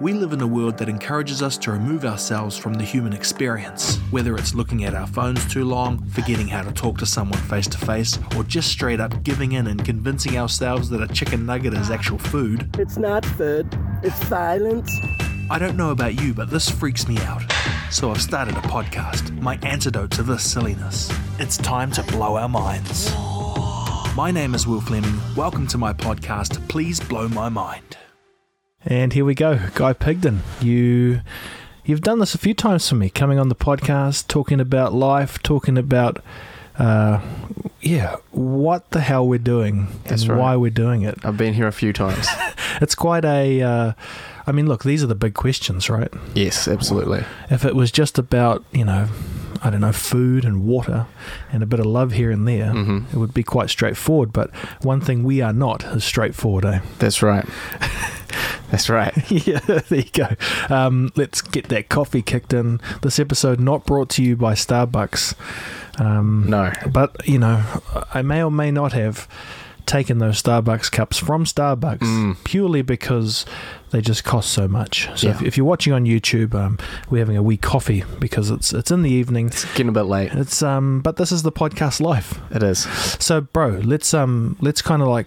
We live in a world that encourages us to remove ourselves from the human experience, whether it's looking at our phones too long, forgetting how to talk to someone face to face, or just straight up giving in and convincing ourselves that a chicken nugget is actual food. It's not food, it's violence. I don't know about you, but this freaks me out. So I've started a podcast, my antidote to this silliness. It's time to blow our minds. My name is Will Fleming. Welcome to my podcast, Please Blow My Mind. And here we go, Guy Pigden. You you've done this a few times for me, coming on the podcast, talking about life, talking about uh, yeah, what the hell we're doing That's and right. why we're doing it. I've been here a few times. It's quite a. Uh, I mean, look, these are the big questions, right? yes, absolutely. If it was just about you know, I don't know, food and water and a bit of love here and there, hmm it would be quite straightforward. But one thing we are not is straightforward, eh? That's right. That's right. yeah, there you go. Um, let's get that coffee kicked in. This episode not brought to you by Starbucks. Um, No. But, you know, I may or may not have taken those Starbucks cups from Starbucks Mm. purely because they just cost so much. So if, if you're watching on YouTube, um, we're having a wee coffee because it's it's in the evening. It's getting a bit late. It's um, but this is the podcast life. It is. So, bro, let's um, let's kind of like,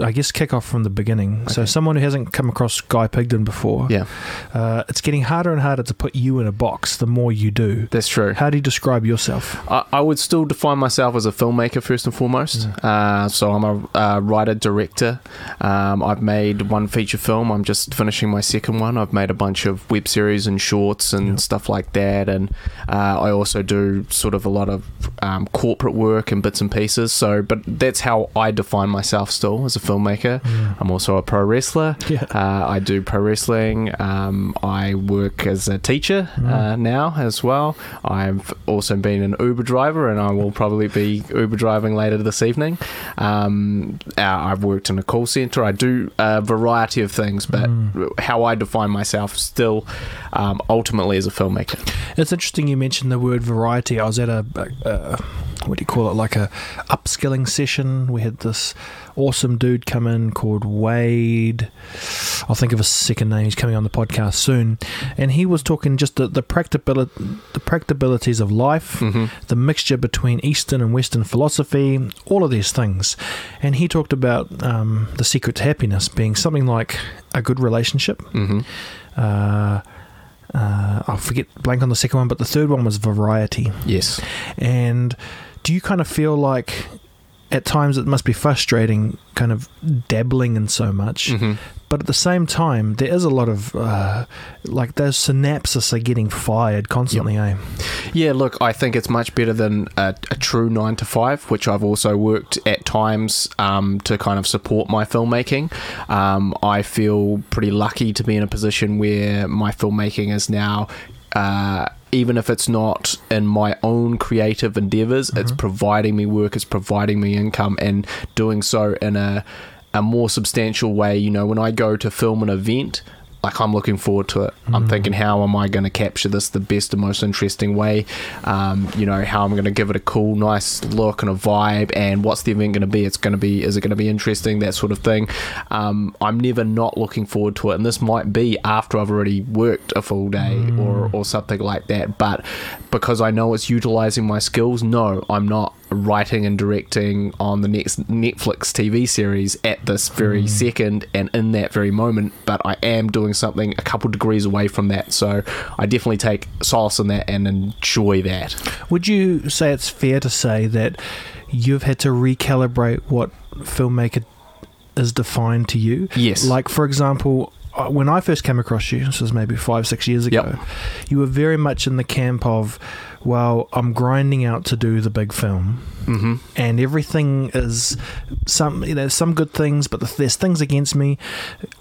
I guess, kick off from the beginning. So, someone who hasn't come across Guy Pigden before, Yeah, uh, it's getting harder and harder to put you in a box the more you do. that's true. How do you describe yourself? I, I would still define myself as a filmmaker first and foremost. Uh, so I'm a uh, writer director. Um, I've made one feature film. I'm just finishing my second one. I've made a bunch of web series and shorts and stuff like that. And uh, I also do sort of a lot of um, corporate work and bits and pieces. So, but that's how I define myself still as a filmmaker. I'm also a pro wrestler. Yeah. Uh, I do pro wrestling. Um, I work as a teacher uh, now as well. I've also been an Uber driver, and I will probably be Uber driving later this evening. Um, uh, I've worked in a call center. I do a variety of things, but how I define myself still um, ultimately as a filmmaker. It's interesting you mentioned the word variety. I was at a, a, a what do you call it, like a upskilling session. We had this awesome dude come in called Wade. I'll think of a second name. He's coming on the podcast soon, and he was talking just the the practicability, the practicabilities of life, hmm the mixture between Eastern and Western philosophy, all of these things. And he talked about um, the secret to happiness being something like a good relationship. hmm Uh, uh, I'll forget blank on the second one, but the third one was variety. Yes. And do you kind of feel like at times it must be frustrating, kind of dabbling in so much, hmm but at the same time, there is a lot of uh, like those synapses are getting fired constantly, eh? Yeah, look, I think it's much better than a, a true nine to five, which I've also worked at times um, to kind of support my filmmaking. Um, I feel pretty lucky to be in a position where my filmmaking is now. Uh, even if it's not in my own creative endeavors, it's providing me work, it's providing me income, and doing so in a a more substantial way. You know, when I go to film an event, like I'm looking forward to it. I'm thinking, how am I going to capture this the best and most interesting way? Um, you know, how I'm going to give it a cool, nice look and a vibe, and what's the event going to be? It's going to be, is it going to be interesting? That sort of thing. Um, I'm never not looking forward to it, and this might be after I've already worked a full day or or something like that. But because I know it's utilizing my skills, no, I'm not writing and directing on the next Netflix TV series at this very second and in that very moment, but I am doing something a couple degrees away from that. So I definitely take solace in that and enjoy that. Would you say it's fair to say that you've had to recalibrate what filmmaker is defined to you? Yes. Like, for example, uh, when I first came across you, this was maybe five, six years ago, Yep. you were very much in the camp of, well, I'm grinding out to do the big film. hmm and everything is some you know some good things but there's things against me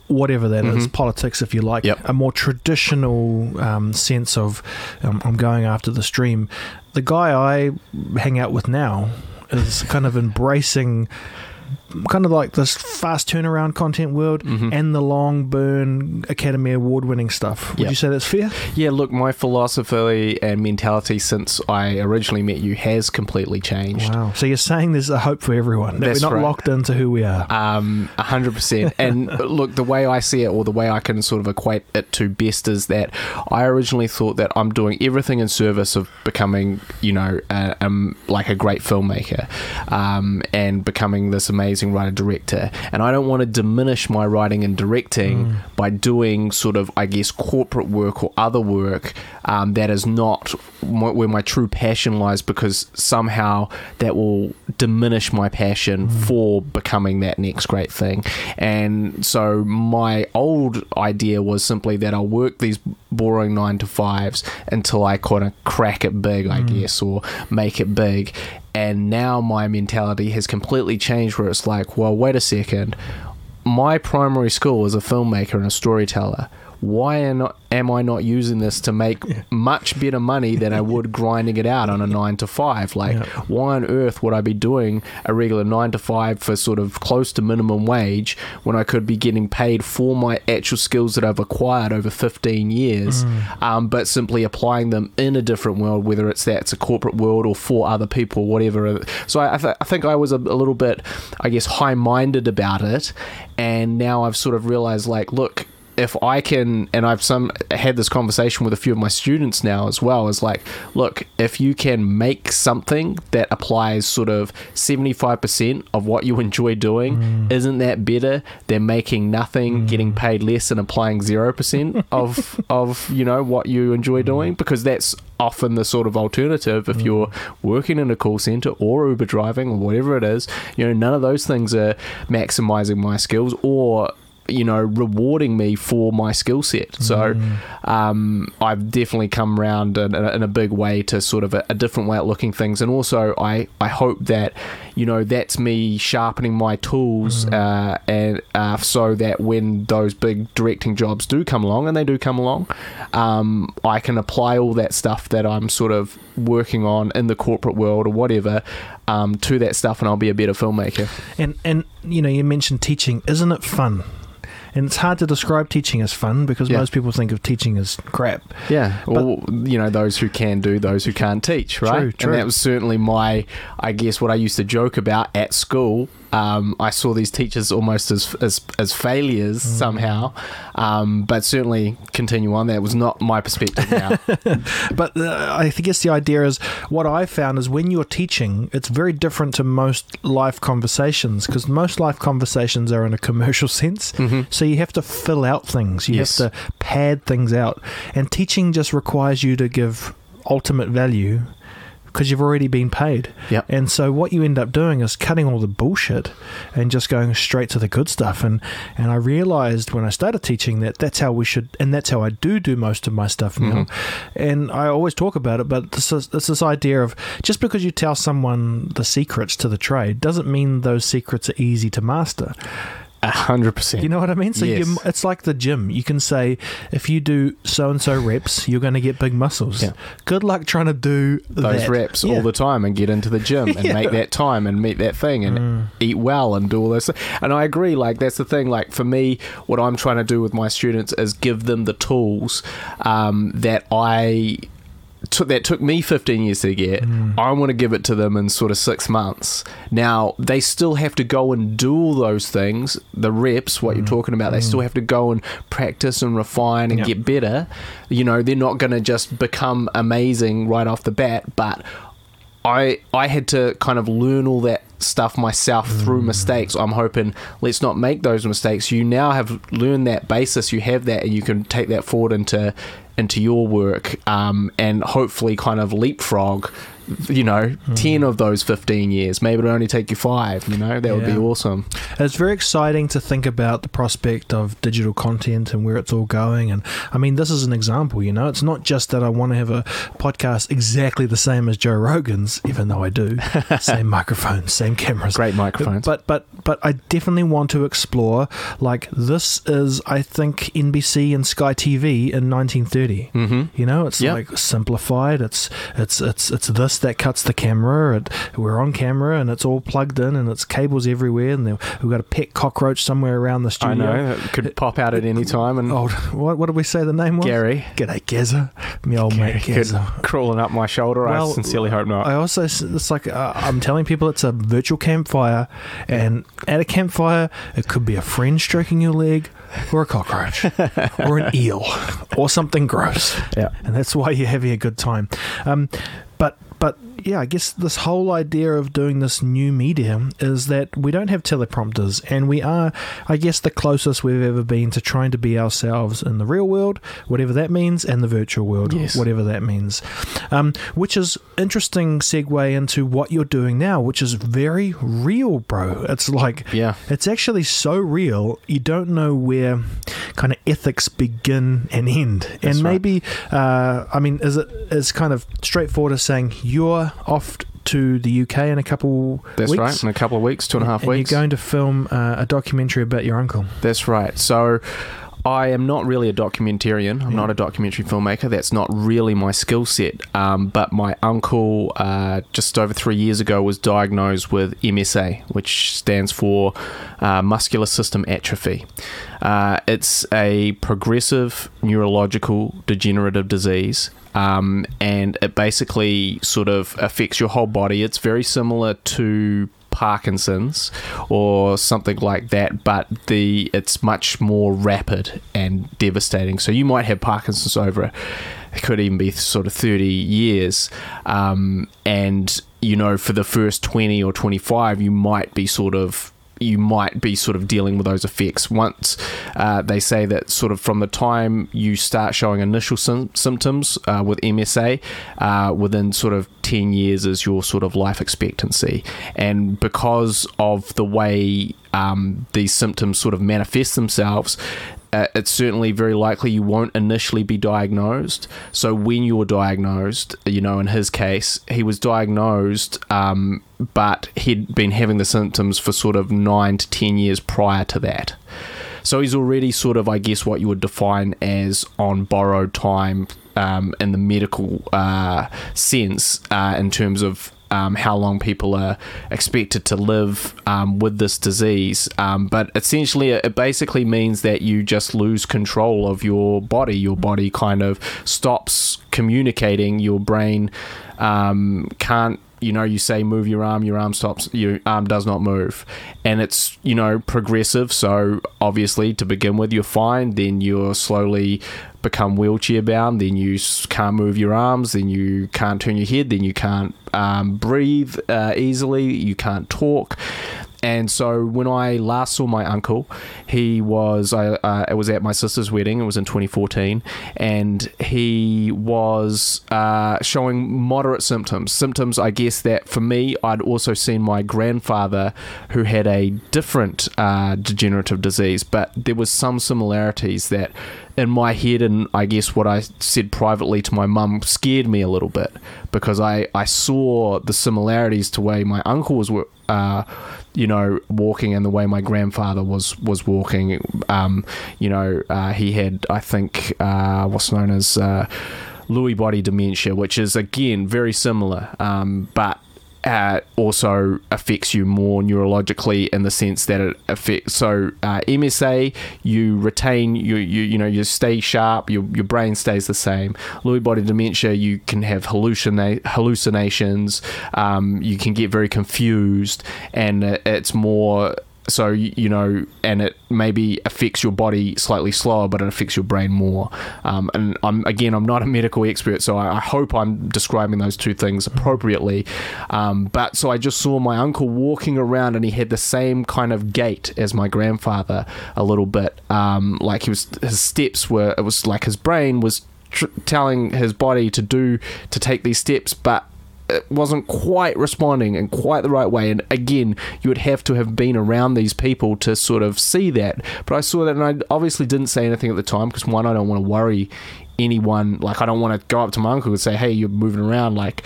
whatever that is, Mhm. politics if you like Yep. a more traditional um, sense of um, i'm going after the stream the guy i hang out with now is kind of embracing kind of like this fast turnaround content world Mhm. and the long burn Academy Award winning stuff. Would Yep. you say that's fair? Yeah, look, my philosophy and mentality since I originally met you has completely changed. Wow. So you're saying there's a hope for everyone, that That's we're not right. locked into who we are. Um, a hundred percent. And look, the way I see it, or the way I can sort of equate it to best, is that I originally thought that I'm doing everything in service of becoming, you know, uh, um, like a great filmmaker, um, and becoming this amazing writer director. And I don't want to diminish my writing and directing by doing sort of, I guess, corporate work or other work um, that is not m- where my true passion lies, because somehow that will diminish my passion for becoming that next great thing. And so my old idea was simply that I'll work these boring nine to fives until I kind of crack it big, I mm. guess, or make it big. And now my mentality has completely changed where it's like, well, wait a second. My primary school is a filmmaker and a storyteller. Why am not- am I not using this to make much better money than I would grinding it out on a nine to five? Like, Yeah. why on earth would I be doing a regular nine to five for sort of close to minimum wage when I could be getting paid for my actual skills that I've acquired over 15 years, um, but simply applying them in a different world, whether it's that it's a corporate world or for other people, whatever. So I, I, th- I think I was a, a little bit, I guess, high minded about it. And now I've sort of realized, like, look, if I can, and I've some had this conversation with a few of my students now as well, is like, look, if you can make something that applies sort of seventy five percent of what you enjoy doing, mm. isn't that better than making nothing, mm. getting paid less, and applying zero percent of of you know what you enjoy mm. doing? Because that's often the sort of alternative if you're working in a call center or Uber driving or whatever it is. You know, none of those things are maximizing my skills or you know rewarding me for my skill set so um, i've definitely come around in, in, a, big way to sort of a, a different way at looking things and also i i hope that you know that's me sharpening my tools uh, and uh, so that when those big directing jobs do come along and they do come along um, i can apply all that stuff that i'm sort of working on in the corporate world or whatever um, to that stuff and i'll be a better filmmaker And and you know, you mentioned teaching. Isn't it fun? And it's hard to describe teaching as fun because Yeah. most people think of teaching as crap. Yeah, But- or you know, those who can do, those who can't teach, right? True, true. And that was certainly my, I guess, what I used to joke about at school. Um, I saw these teachers almost as as, as failures Mm. somehow, um, but certainly continue on. That was not my perspective now. But uh, I guess the idea is what I found is when you're teaching, it's very different to most life conversations because most life conversations are in a commercial sense. So you have to fill out things, you Yes. have to pad things out. And teaching just requires you to give ultimate value because you've already been paid. Yep. And so what you end up doing is cutting all the bullshit and just going straight to the good stuff. And and I realized when I started teaching that that's how we should, and that's how I do do most of my stuff now. Mm-hmm. And I always talk about it, but this is this this idea of just because you tell someone the secrets to the trade doesn't mean those secrets are easy to master. A hundred percent. You know what I mean? So Yes. you, it's like the gym. You can say if you do so and so reps, you're going to get big muscles. Yeah. Good luck trying to do those that. reps Yeah. all the time and get into the gym and Yeah. make that time and meet that thing and Mm. eat well and do all this. And I agree, like that's the thing. Like for me, what I'm trying to do with my students is give them the tools um, that I. That took me 15 years to get. Mm. I want to give it to them in sort of six months. Now, they still have to go and do all those things, the reps, what you're talking about. They still have to go and practice and refine and Mm. Yeah. get better. You know, they're not going to just become amazing right off the bat, but I I had to kind of learn all that stuff myself through mistakes. I'm hoping let's not make those mistakes. You now have learned that basis. You have that, and you can take that forward into into your work, um, and hopefully kind of leapfrog. You know, ten of those fifteen years. Maybe it'll only take you five. You know, that would be awesome. It's very exciting to think about the prospect of digital content and where it's all going. And I mean, this is an example, you know, it's not just that I want to have a podcast exactly the same as Joe Rogan's, even though I do. same microphones, same cameras. Great microphones. But but but I definitely want to explore like this is I think NBC and Sky TV in 1930. Mm-hmm. You know, it's Yep. like simplified. It's it's it's it's this that cuts the camera. It, we're on camera and it's all plugged in and it's cables everywhere. And we've got a pet cockroach somewhere around the studio. I know it could pop out at any time and Oh, what, what did we say the name was? Gary G'day, Gazza. Me old mate could Gazza. crawling up my shoulder. Well, I sincerely hope not. I also, it's like uh, I'm telling people it's a virtual campfire, and at a campfire, it could be a friend stroking your leg, or a cockroach, or an eel, or something gross. Yeah. and that's why you're having a good time. Um, yeah, I guess this whole idea of doing this new media is that we don't have teleprompters, and we are, I guess, the closest we've ever been to trying to be ourselves in the real world, whatever that means, and the virtual world, Yes. whatever that means. Um, which is interesting segue into what you're doing now, which is very real, bro. It's like yeah. it's actually so real, you don't know where kind of ethics begin and end. That's and right. maybe, uh, I mean, is it is kind of straightforward as saying you're off to the UK in a couple That's weeks? right. In a couple of weeks, two and a half and weeks. You're going to film uh, a documentary about your uncle. That's right. So I am not really a documentarian. I'm Yeah. not a documentary filmmaker. That's not really my skill set. Um, but my uncle, uh, just over three years ago, was diagnosed with MSA, which stands for uh, muscular system atrophy. Uh, it's a progressive neurological degenerative disease. Um, and it basically sort of affects your whole body. It's very similar to Parkinson's or something like that, but the it's much more rapid and devastating. So you might have Parkinson's over it could even be sort of 30 years um, and you know for the first 20 or 25 you might be sort of you might be sort of dealing with those effects. Once uh, they say that sort of from the time you start showing initial sym- symptoms uh, with MSA uh, within sort of 10 years is your sort of life expectancy. And because of the way um, these symptoms sort of manifest themselves uh, it's certainly very likely you won't initially be diagnosed. So when you're diagnosed, you know, in his case, he was diagnosed, um, but he'd been having the symptoms for sort of nine to ten years prior to that. So he's already sort of, I guess, what you would define as on borrowed time um, in the medical uh, sense, uh, in terms of um, how long people are expected to live um, with this disease. Um, but essentially, it basically means that you just lose control of your body. Your body kind of stops communicating. Your brain um, can't you know you say move your arm your arm stops your arm does not move and it's you know progressive so obviously to begin with you're fine then you're slowly become wheelchair bound then you can't move your arms then you can't turn your head then you can't um, breathe uh, easily you can't talk and so when I last saw my uncle, he was I uh, was at my sister's wedding. It was in 2014, and he was uh, showing moderate symptoms. Symptoms, I guess, that for me, I'd also seen my grandfather who had a different uh, degenerative disease, but there was some similarities that in my head and I guess what I said privately to my mum scared me a little bit because I, I saw the similarities to way my uncle was uh, you know walking and the way my grandfather was was walking. Um, you know uh, he had I think uh, what's known as uh, Lewy body dementia which is again very similar. Um, but uh, also affects you more neurologically in the sense that it affects. So uh, MSA, you retain you you you know you stay sharp. Your your brain stays the same. Lewy body dementia, you can have hallucina- hallucinations. Um, you can get very confused, and it- it's more. So you know, and it maybe affects your body slightly slower, but it affects your brain more. Um, and I'm again, I'm not a medical expert, so I, I hope I'm describing those two things appropriately. Um, but so I just saw my uncle walking around, and he had the same kind of gait as my grandfather, a little bit. Um, like he was, his steps were. It was like his brain was tr- telling his body to do to take these steps, but wasn't quite responding in quite the right way. And again, you would have to have been around these people to sort of see that. But I saw that, and I obviously didn't say anything at the time because one, I don't want to worry anyone. Like, I don't want to go up to my uncle and say, "Hey, you're moving around." Like,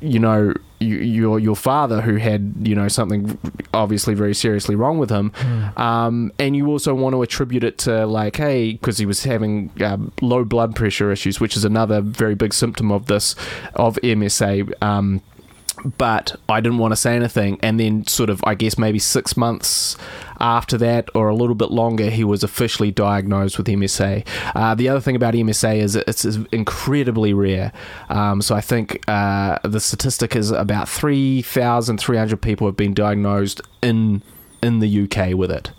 you know, you, your your father who had you know something obviously very seriously wrong with him, um, and you also want to attribute it to like hey because he was having um, low blood pressure issues, which is another very big symptom of this of MSA. Um, but I didn't want to say anything. And then, sort of, I guess maybe six months after that, or a little bit longer, he was officially diagnosed with MSA. Uh, the other thing about MSA is it's incredibly rare. Um, so I think uh, the statistic is about 3,300 people have been diagnosed in in the UK with it.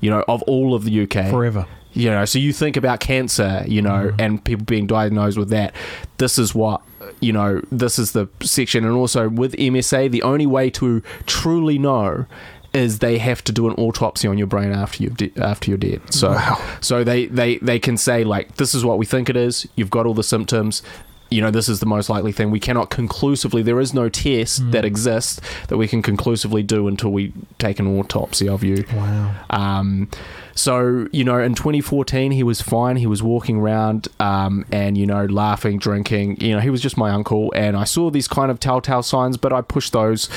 You know, of all of the UK Forever. you know so you think about cancer you know and people being diagnosed with that this is what you know this is the section. And also with msa the only way to truly know is they have to do an autopsy on your brain after you've de- after you're dead so Wow. so they, they they can say like this is what we think it is. You've got all the symptoms. You know this is the most likely thing. We cannot conclusively there is no test that exists that we can conclusively do until we take an autopsy of you. Wow. um, so you know, in 2014, he was fine. He was walking around, um, and you know, laughing, drinking. You know, he was just my uncle, and I saw these kind of telltale signs, but I pushed those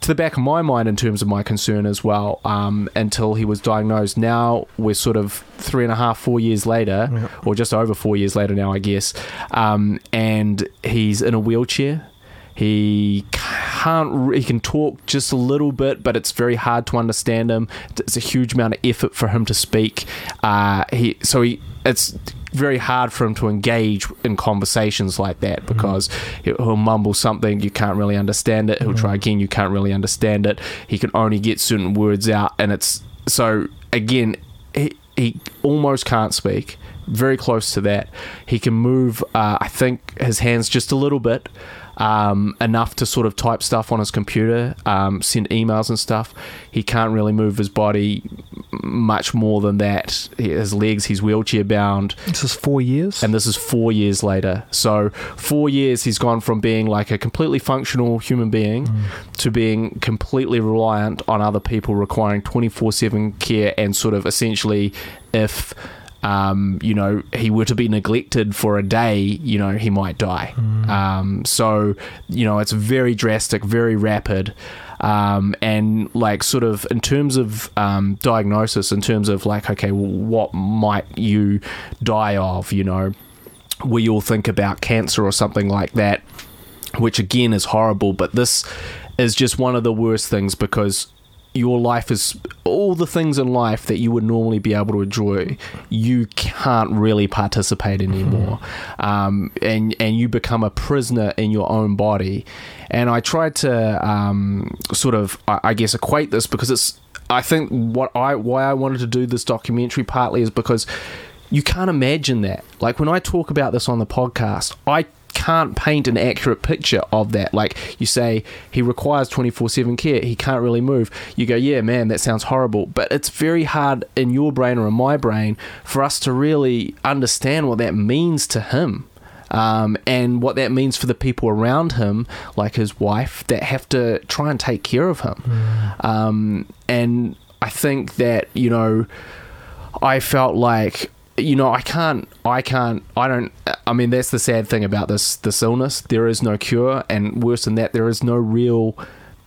to the back of my mind in terms of my concern as well. Um, until he was diagnosed. Now we're sort of three and a half, four years later, Yeah. or just over four years later now, I guess. Um, and he's in a wheelchair. He can't. He can talk just a little bit, but it's very hard to understand him. It's a huge amount of effort for him to speak. Uh, he so he it's very hard for him to engage in conversations like that because he'll he'll mumble something you can't really understand it. He'll try again, you can't really understand it. He can only get certain words out, and it's so again. He, he almost can't speak. Very close to that. He can move. Uh, I think his hands just a little bit um, enough to sort of type stuff on his computer, um, send emails and stuff. He can't really move his body much more than that. His legs, he's wheelchair bound, This is four years. and this is four years later. So, four years he's gone from being like a completely functional human being to being completely reliant on other people, requiring 24 7 care, and sort of essentially, if um, you know, he were to be neglected for a day, you know, he might die. Um, so, you know, it's very drastic, very rapid. Um, and like, sort of, in terms of um, diagnosis, in terms of like, okay, well, what might you die of, you know, we all think about cancer or something like that, which again is horrible, but this is just one of the worst things because your life is all the things in life that you would normally be able to enjoy you can't really participate in anymore. Um, and and you become a prisoner in your own body. And I tried to um, sort of I, I guess equate this because it's I think what I why I wanted to do this documentary partly is because you can't imagine that. Like when I talk about this on the podcast, I can't paint an accurate picture of that. Like you say, he requires 24 7 care, he can't really move. You go, yeah, man, that sounds horrible. But it's very hard in your brain or in my brain for us to really understand what that means to him. Um, and what that means for the people around him, like his wife, that have to try and take care of him. Um, and I think that, you know, I felt like you know I can't I can't I don't I mean that's the sad thing about this this illness. There is no cure and worse than that there is no real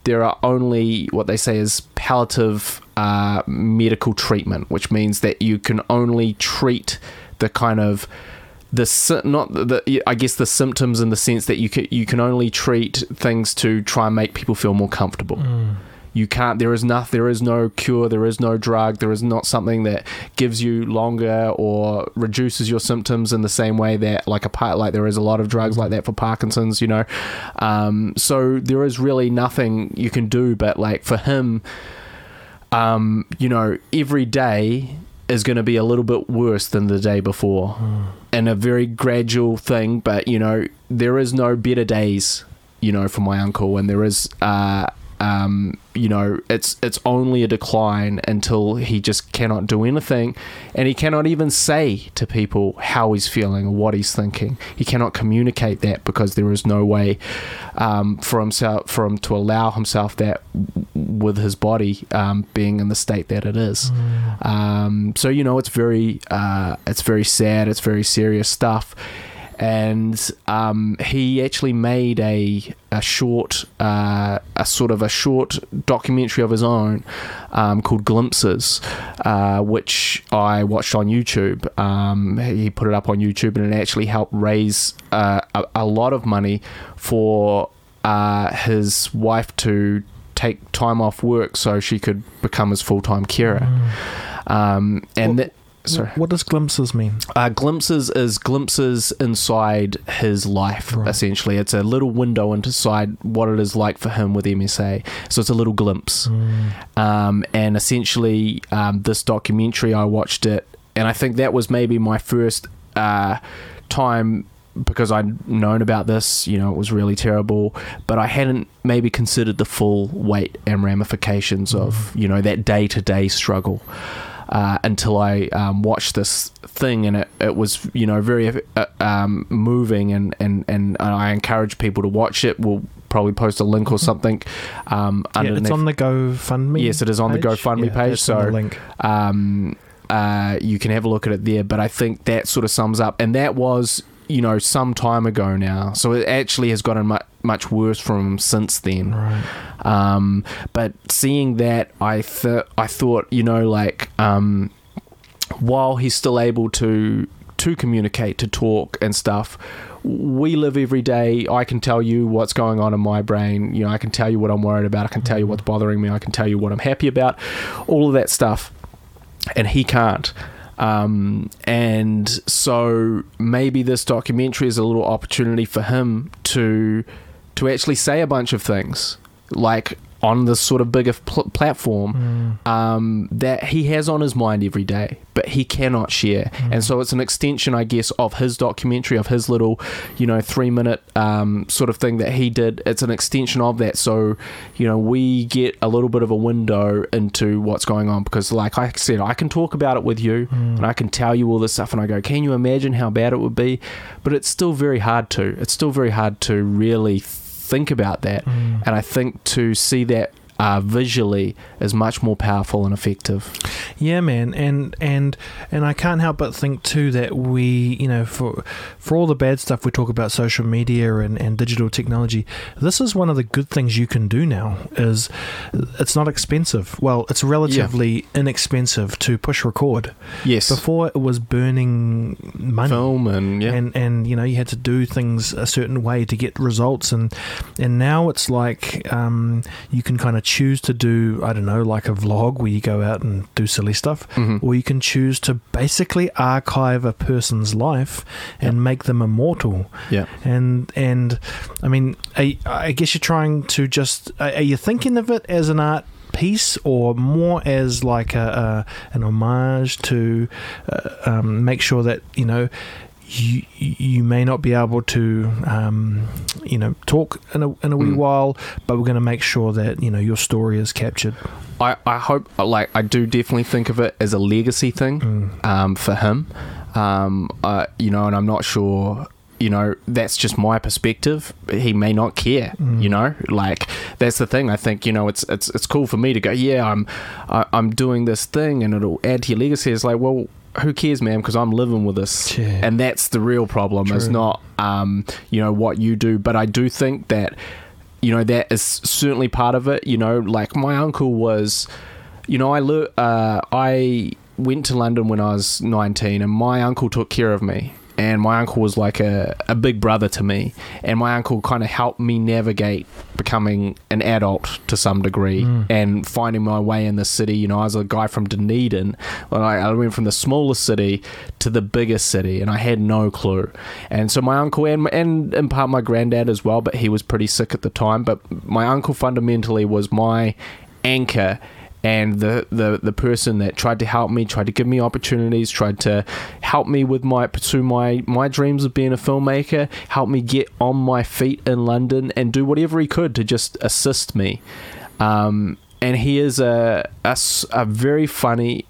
there are only what they say is palliative uh, medical treatment which means that you can only treat the kind of the not the, I guess the symptoms in the sense that you can you can only treat things to try and make people feel more comfortable you can't there is nothing there is no cure there is no drug there is not something that gives you longer or reduces your symptoms in the same way that like a part like there is a lot of drugs like that for parkinson's you know? Um, so there is really nothing you can do but like for him um, you know every day is going to be a little bit worse than the day before. And a very gradual thing but you know there is no better days you know for my uncle and there is uh um, you know, it's it's only a decline until he just cannot do anything, and he cannot even say to people how he's feeling or what he's thinking. He cannot communicate that because there is no way um, for himself for him to allow himself that with his body um, being in the state that it is. Um, so you know, it's very uh, it's very sad. It's very serious stuff. And um, he actually made a a short, uh, a sort of a short documentary of his own um, called Glimpses, uh, which I watched on YouTube. Um, he put it up on YouTube, and it actually helped raise uh, a, a lot of money for uh, his wife to take time off work so she could become his full time carer. Um, and Well, that, sorry. What does glimpses mean? Uh, glimpses is glimpses inside his life. Right. Essentially, it's a little window inside what it is like for him with MSA. So it's a little glimpse. Um, and essentially, um, this documentary, I watched it, and I think that was maybe my first uh, time because I'd known about this. You know, it was really terrible, but I hadn't maybe considered the full weight and ramifications of you know that day to day struggle. Uh, until I um, watched this thing, and it, it was you know very uh, um, moving, and, and, and I encourage people to watch it. We'll probably post a link or something um, Yeah, it's on the GoFundMe. Yes, it is on the. GoFundMe Yeah, page, so- link. um, uh, you can have a look at it there. But I think that sort of sums up, and that was you know some time ago now, so it actually has gotten much much worse from since then. Right. Um, but seeing that, I th- I thought you know like um, while he's still able to to communicate, to talk and stuff. We live every day. I can tell you what's going on in my brain. You know, I can tell you what I'm worried about. I can tell you what's bothering me. I can tell you what I'm happy about. All of that stuff and he can't. Um, and so maybe this documentary is a little opportunity for him to to actually say a bunch of things, like on this sort of bigger pl- platform um, that he has on his mind every day, but he cannot share. And so it's an extension, I guess, of his documentary, of his little, you know, three minute um, sort of thing that he did. It's an extension of that. So, you know, we get a little bit of a window into what's going on because, like I said, I can talk about it with you and I can tell you all this stuff, and I go, can you imagine how bad it would be? But it's still very hard to. It's still very hard to really think about that. Mm. And I think to see that uh, visually is much more powerful and effective. Yeah, man, and and and I can't help but think too that we, you know, for for all the bad stuff we talk about social media and, and digital technology, this is one of the good things you can do now. Is it's not expensive. Well, it's relatively inexpensive to push record. Yes. Before it was burning money. Film and yeah. and and you know you had to do things a certain way to get results and and now it's like um, you can kind of choose to do I don't know like a vlog where you go out and do silly stuff Mhm. or you can choose to basically archive a person's life and make them immortal yeah. and and I mean I, I guess you're trying to just are are you thinking of it as an art piece or more as like a, a an homage to uh, um, make sure that you know you you may not be able to um, you know talk in a, in a wee Mm. while but we're going to make sure that you know your story is captured I, I hope, like, I do definitely think of it as a legacy thing Mm. um, for him. Um, uh, you know, and I'm not sure. You know, that's just my perspective. He may not care. Mm. You know, like that's the thing. I think you know it's it's it's cool for me to go. Yeah, I'm I, I'm doing this thing, and it'll add to your legacy. It's like, well, who cares, man? Because I'm living with this, Yeah. and that's the real problem. Is not um, you know what you do, but I do think that you know that is certainly part of it you know like my uncle was you know i le- uh, i went to london when i was 19 and my uncle took care of me and my uncle was like a, a big brother to me. And my uncle kind of helped me navigate becoming an adult to some degree Mm. and finding my way in the city. You know i was a guy from dunedin. Well, I, I went from the smallest city to the biggest city and i had no clue. And so my uncle and and in part my granddad as well but he was pretty sick at the time. But my uncle fundamentally was my anchor and the, the the person that tried to help me tried to give me opportunities tried to help me with my pursue my my dreams of being a filmmaker help me get on my feet in london and do whatever he could to just assist me. Um, and he is a a very funny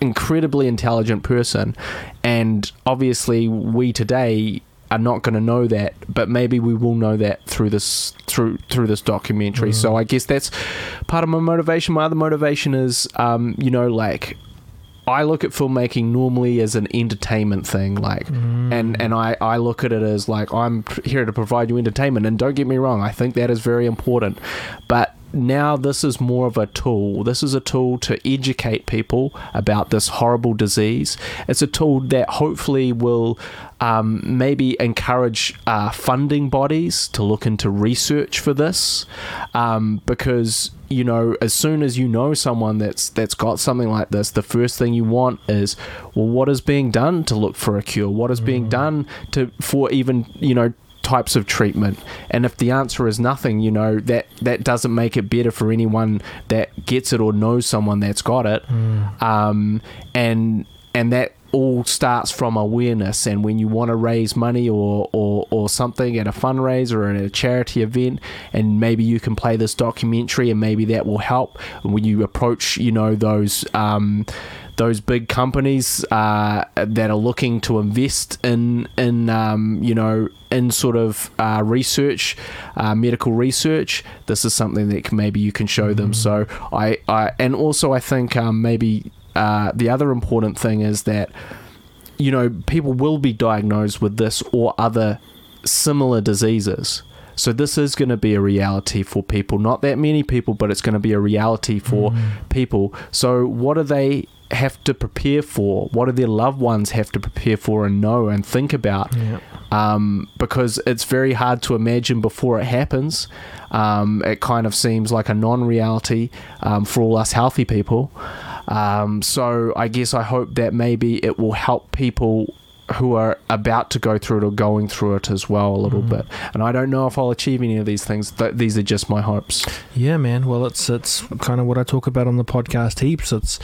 incredibly intelligent person. And obviously we today are not going to know that but maybe we will know that through this through through this documentary. So i guess that's part of my motivation. My other motivation is um you know like I look at filmmaking normally as an entertainment thing, like, and and I I look at it as like I'm here to provide you entertainment. And don't get me wrong, I think that is very important, but now this is more of a tool. This is a tool to educate people about this horrible disease. It's a tool that hopefully will um, maybe encourage uh, funding bodies to look into research for this, um, because you know as soon as you know someone that's that's got something like this, the first thing you want is well, what is being done to look for a cure? What is being done to for even you know types of treatment. And if the answer is nothing you know that that doesn't make it better for anyone that gets it or knows someone that's got it. Um, and and that all starts from awareness. And when you want to raise money or, or or something at a fundraiser or at a charity event and maybe you can play this documentary and maybe that will help when you approach you know those um, those big companies uh, that are looking to invest in in um, you know in sort of uh, research, uh, medical research. This is something that maybe you can show them. So I, I and also I think um, maybe uh, the other important thing is that you know people will be diagnosed with this or other similar diseases. So this is going to be a reality for people. Not that many people, but it's going to be a reality for people. So what do they have to prepare for? What do their loved ones have to prepare for and know and think about? Yeah. um, because it's very hard to imagine before it happens. Um, it kind of seems like a non reality um, for all us healthy people. Um, so I guess I hope that maybe it will help people who are about to go through it or going through it as well a little bit. And I don't know if I'll achieve any of these things. Th- these are just my hopes. Yeah, man. Well, it's it's kind of what I talk about on the podcast heaps. It's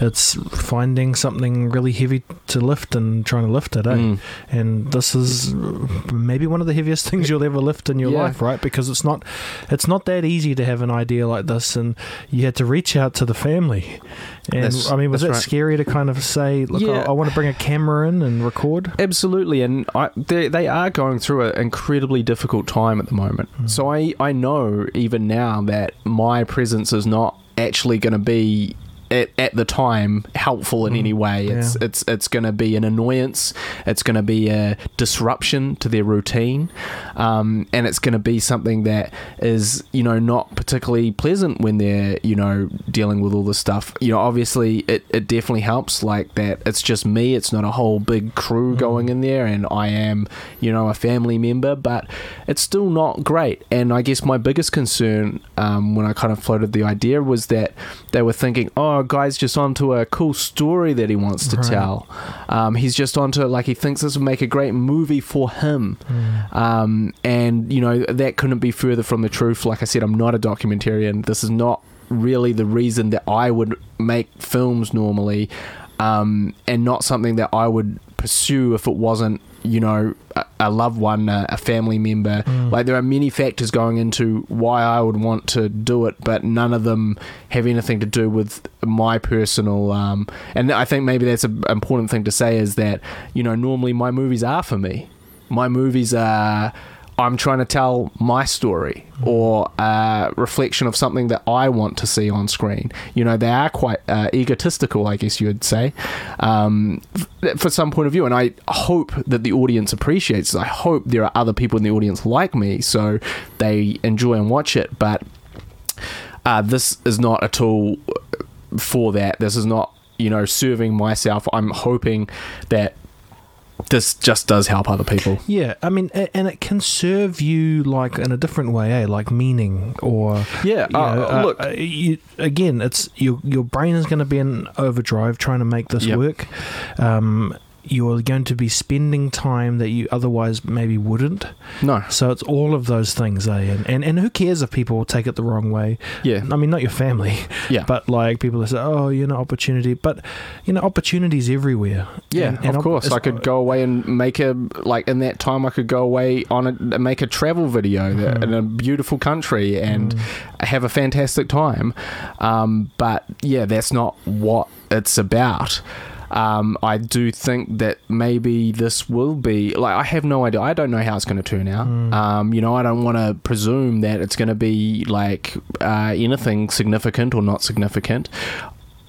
it's finding something really heavy to lift and trying to lift it, eh? Mm. And this is maybe one of the heaviest things you'll ever lift in your Yeah. life, right? Because it's not it's not that easy to have an idea like this, and you had to reach out to the family. And That's- I mean, was that right. scary to kind of say, look, Yeah. I, I want to bring a camera in and record? Absolutely, and I, they they are going through an incredibly difficult time at the moment. Mm. So I I know even now that my presence is not actually going to be. At, at the time, helpful in any way. It's yeah. it's it's going to be an annoyance. It's going to be a disruption to their routine, um, and it's going to be something that is you know not particularly pleasant when they're you know dealing with all this stuff. You know, obviously it, it definitely helps like that. It's just me. It's not a whole big crew going in there, and I am you know a family member, but it's still not great. And I guess my biggest concern um, when I kind of floated the idea was that they were thinking, oh, guy's just onto a cool story that he wants to Right. tell. Um, he's just onto like he thinks this would make a great movie for him. Um, and you know that couldn't be further from the truth. Like I said, I'm not a documentarian. This is not really the reason that I would make films normally, um, and not something that I would pursue if it wasn't you know a, a loved one, a, a family member. Like there are many factors going into why I would want to do it, but none of them have anything to do with my personal. Um, and I think maybe that's an important thing to say is that you know normally my movies are for me. My movies are. I'm trying to tell my story or a reflection of something that I want to see on screen. You know, they are quite uh, egotistical, I guess you would say, um, f- for some point of view. And I hope that the audience appreciates it. I hope there are other people in the audience like me so they enjoy and watch it. But uh, this is not a tool for that. This is not, you know, serving myself. I'm hoping that this just does help other people. Yeah, I mean, and it can serve you like in a different way, eh? Like meaning or Yeah, you uh, know, uh, look. uh, you, again, it's your your brain is going to be in overdrive trying to make this Yep. work. Um, you're going to be spending time that you otherwise maybe wouldn't. No. So it's all of those things, eh? And and, and who cares if people take it the wrong way? Yeah. I mean, not your family, Yeah. but like people that say, "Oh, you know, opportunity," but you know, opportunities everywhere. Yeah, And- and of op- course. I could go away and make a like in that time. I could go away on a make a travel video that- in a beautiful country and have a fantastic time. Um, but yeah, that's not what it's about. Um, I do think that maybe this will be like I have no idea. I don't know how it's going to turn out. Um, you know, I don't want to presume that it's going to be like uh, anything significant or not significant.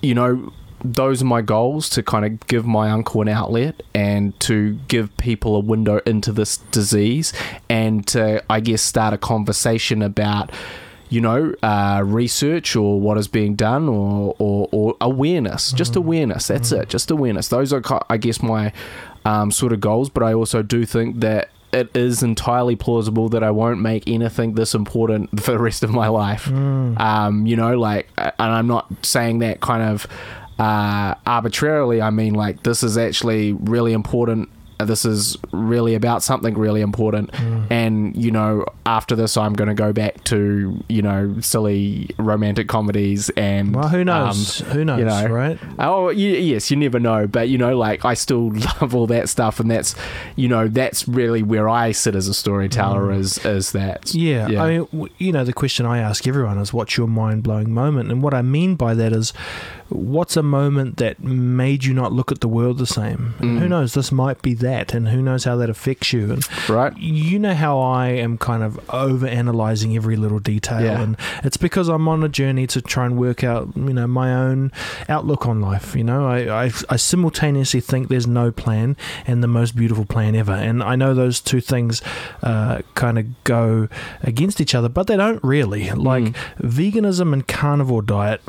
You know, those are my goals to kind of give my uncle an outlet and to give people a window into this disease and to, I guess, start a conversation about you know, uh, research or what is being done or, or, or awareness, just awareness. That's it, just awareness. Those are, I guess, my um, sort of goals. But I also do think that it is entirely plausible that I won't make anything this important for the rest of my life. Um, you know, like, and I'm not saying that kind of uh, arbitrarily. I mean, like, this is actually really important. This is really about something really important. And, you know, after this, I'm going to go back to, you know, silly romantic comedies and. Well, who knows? um, who knows, you know, right? Oh, yes, you never know, but you know, like I still love all that stuff, and that's, you know, that's really where I sit as a storyteller. Is is that? Mm. Yeah, I mean, you know, the question I ask everyone is, "What's your mind blowing moment?" And what I mean by that is, what's a moment that made you not look at the world the same? And Mm. who knows? This might be that, and who knows how that affects you? And right. you know how I am kind of over analyzing every little detail, Yeah. and it's because I'm on a journey to try and work out, you know, my own outlook on life. You know, I, I, I simultaneously think there's no plan and the most beautiful plan ever, and I know those two things uh, kind of go against each other, but they don't really. Like veganism and carnivore diet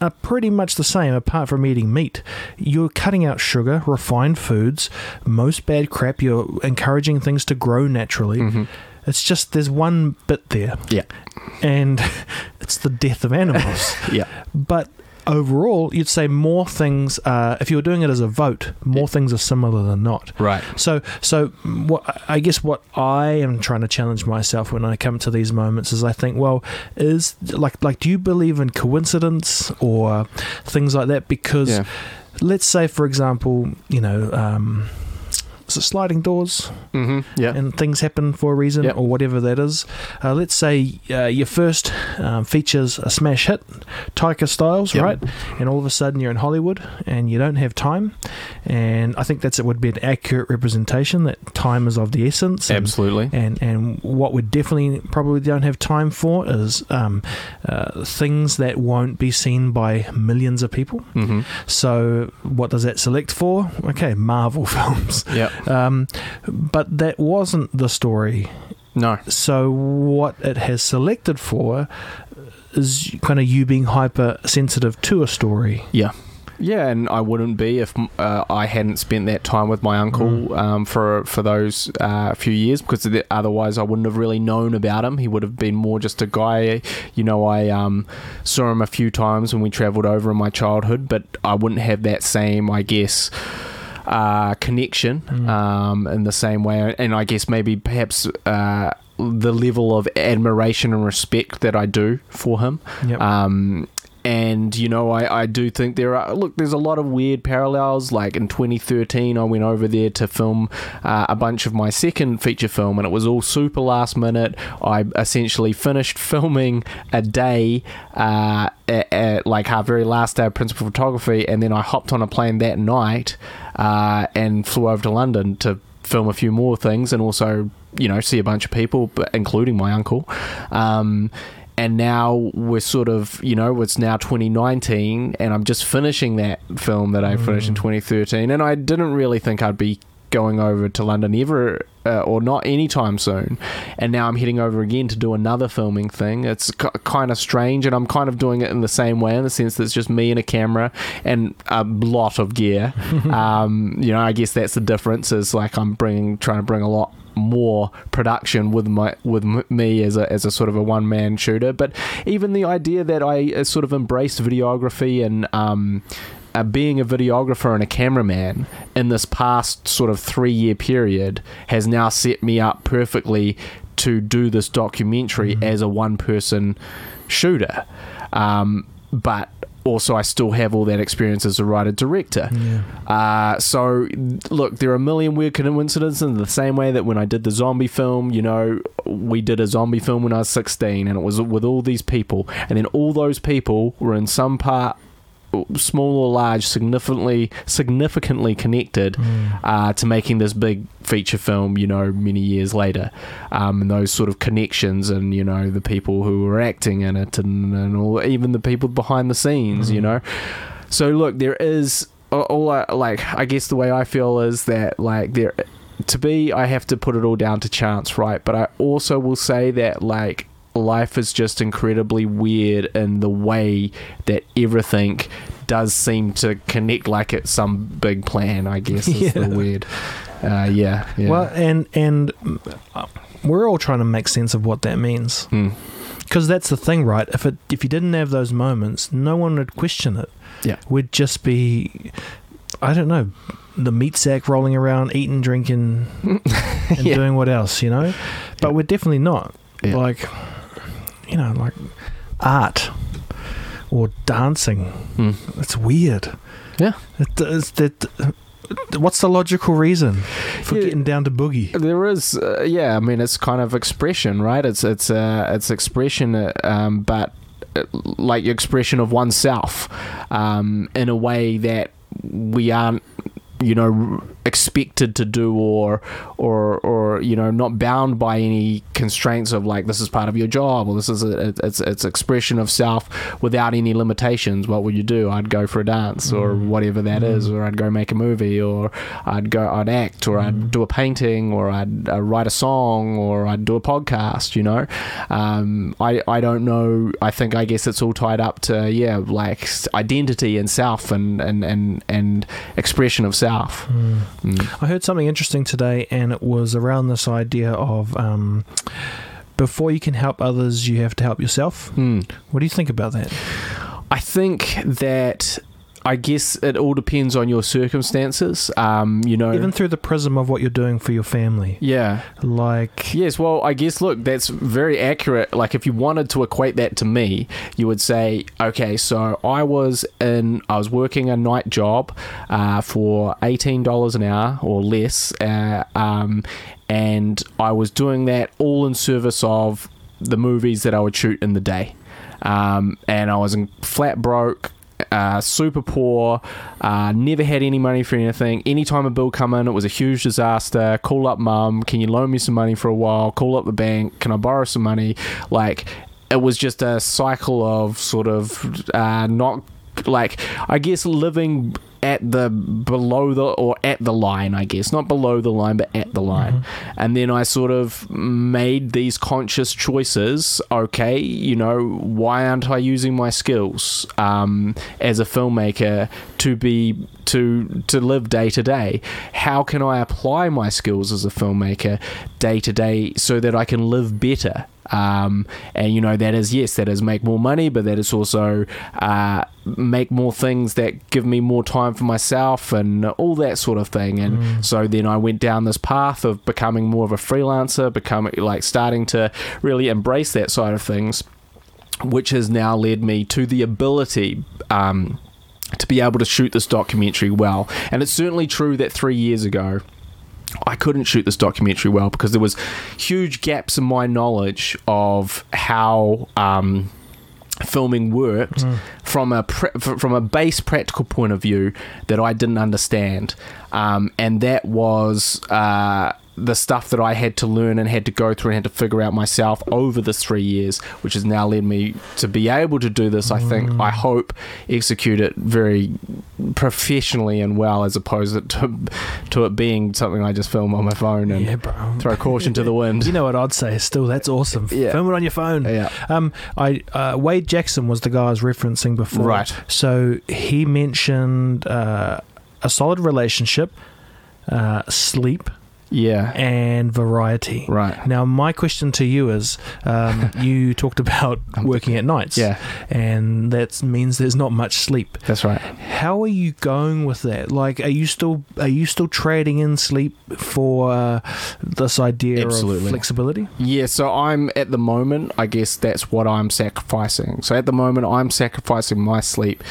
are pretty much the same apart from eating meat. You're cutting out sugar, refined foods, most bad crap. You're encouraging things to grow naturally. Mm-hmm. It's just there's one bit there, Yeah. and it's the death of animals. Yeah. but overall, you'd say more things. Uh, if you were doing it as a vote, more things are similar than not. Right. So, so what I guess what I am trying to challenge myself when I come to these moments is I think, well, is like like do you believe in coincidence or things like that? Because Yeah. let's say, for example, you know. Um, sliding doors Mm-hmm. Yeah. and things happen for a reason Yep. or whatever that is. Uh, let's say uh, your first um, features a smash hit, Taika Styles, Yep. right? And all of a sudden you're in Hollywood and you don't have time. And I think that's it would be an accurate representation that time is of the essence. And, Absolutely. and and what we definitely probably don't have time for is um, uh, things that won't be seen by millions of people. Mm-hmm. So what does that select for? Okay, Marvel films. Yeah. Um, but that wasn't the story. No. So what it has selected for is kind of you being hypersensitive to a story. Yeah. Yeah, and I wouldn't be if uh, I hadn't spent that time with my uncle um, for for those uh, few years because th- otherwise I wouldn't have really known about him. He would have been more just a guy. You know, I um, saw him a few times when we travelled over in my childhood, but I wouldn't have that same, I guess. Uh, connection um, in the same way, and I guess maybe perhaps uh, the level of admiration and respect that I do for him. Yep. Um, and you know, I, I do think there are look. There's a lot of weird parallels. Like in 2013, I went over there to film uh, a bunch of my second feature film, and it was all super last minute. I essentially finished filming a day, uh, at, at like our very last day of principal photography, and then I hopped on a plane that night uh, and flew over to London to film a few more things, and also you know see a bunch of people, including my uncle. Um, and now we're sort of you know it's now 2019 and i'm just finishing that film that i finished in 2013 and i didn't really think i'd be going over to london ever uh, or not anytime soon. And now i'm heading over again to do another filming thing. It's k- kind of strange and i'm kind of doing it in the same way in the sense that it's just me and a camera and a lot of gear. Um, you know i guess that's the difference is like i'm bringing trying to bring a lot more production with my with me as a as a sort of a one man shooter. But even the idea that I uh, sort of embraced videography and um, uh, being a videographer and a cameraman in this past sort of three year period has now set me up perfectly to do this documentary as a one person shooter. Um, but also, I still have all that experience as a writer director. Uh, so, look, there are a million weird coincidences in the same way that when I did the zombie film, you know, we did a zombie film when I was 16 and it was with all these people. And then all those people were in some part small or large significantly significantly connected uh, to making this big feature film you know many years later. Um, and those sort of connections and you know the people who were acting in it and, and all even the people behind the scenes you know. So look, there is all I, like I guess the way I feel is that like there to be I have to put it all down to chance, right? But I also will say that like life is just incredibly weird in the way that everything does seem to connect like it's some big plan, I guess is Yeah. the weird. Uh, yeah, yeah. Well, and and uh, we're all trying to make sense of what that means Hmm. because that's the thing, right? If it if you didn't have those moments, no one would question it. Yeah. we'd just be, I don't know, the meat sack rolling around, eating, drinking, and Yeah. doing what else, you know. But Yeah. we're definitely not. Like, you know, like art or dancing. Hmm. It's weird. Yeah. It, it's that. What's the logical reason for Yeah. getting down to boogie? There is, uh, yeah. I mean, it's kind of expression, right? It's it's uh, it's expression, uh, um, but uh, like expression of oneself, um, in a way that we aren't, you know, expected to do, or or or you know, not bound by any constraints of like this is part of your job or this is a, it's it's expression of self without any limitations. What would you do? I'd go for a dance or Mm. whatever that is, Mm. or I'd go make a movie, or I'd go, I'd act, or I'd Mm. do a painting, or I'd uh, write a song, or I'd do a podcast. You know, um, I I don't know. I think I guess it's all tied up to yeah, like identity and self and and and and expression of self. Mm. I heard something interesting today, and it was around this idea of um, before you can help others, you have to help yourself. Mm. What do you think about that? I think that. I guess it all depends on your circumstances. Um, you know, Even through the prism of what you're doing for your family, yeah, like Yes, well, I guess look, that's very accurate. Like, if you wanted to equate that to me, you would say, okay, so I was in, I was working a night job uh, for eighteen dollars an hour or less, uh, um, and I was doing that all in service of the movies that I would shoot in the day, um, and I was in flat broke uh, super poor, uh, never had any money for anything. Anytime a bill come in, it was a huge disaster. Call up mum, can you loan me some money for a while? Call up the bank, can I borrow some money? Like, it was just a cycle of sort of uh, not like I guess living at the below the or at the line I guess. Not below the line but at the line. And then I sort of made these conscious choices. Okay you know why aren't I using my skills um, as a filmmaker to be to to live day to day how can I apply my skills as a filmmaker day to day so that I can live better um, and you know that is yes that is make more money but that is also uh, make more things that give me more time for myself and all that sort of thing and Mm. so then I went down this path of becoming more of a freelancer becoming like starting to really embrace that side of things which has now led me to the ability um, to be able to shoot this documentary well and it's certainly true that three years ago I couldn't shoot this documentary well because there was huge gaps in my knowledge of how um, filming worked Mm. from a pre- from a base practical point of view that I didn't understand, um, and that was. Uh, the stuff that I had to learn and had to go through and had to figure out myself over the three years, which has now led me to be able to do this. I think, I hope, execute it very professionally and well, as opposed to to it being something I just film on my phone and yeah, throw caution to the wind. You know what I'd say? Still, that's awesome. Yeah. Film it on your phone. Yeah. Um, I uh, Wade Jackson was the guy I was referencing before. Right. So he mentioned uh, a solid relationship, uh, sleep, Yeah. and variety. Right. Now, my question to you is: um, you talked about working at nights, Yeah. and that means there's not much sleep. That's right. How are you going with that? Like, are you still are you still trading in sleep for uh, this idea Absolutely. of flexibility? Yeah, so I'm at the moment, I guess that's what I'm sacrificing. So at the moment, I'm sacrificing my sleep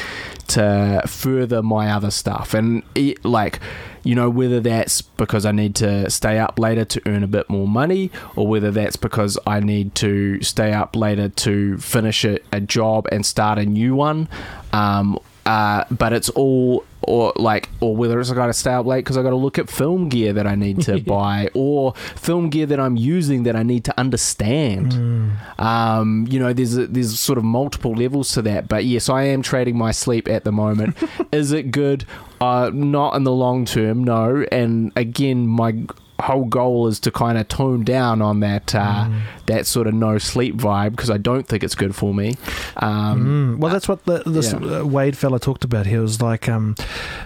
to further my other stuff. And it, like, you know, whether that's because I need to stay up later to earn a bit more money, or whether that's because I need to stay up later to finish a, a job and start a new one. Um, uh, but it's all or like or whether it's I got to stay up late because I got to look at film gear that I need to buy or film gear that I'm using that I need to understand. Um, you know, there's a, there's sort of multiple levels to that. But yes, I am trading my sleep at the moment. Is it good? Uh, not in the long term, no. And again, my whole goal is to kind of tone down on that uh, that sort of no sleep vibe because I don't think it's good for me. Um, Mm, well, that's what the, this yeah. uh, Wade fella talked about. He was like, um,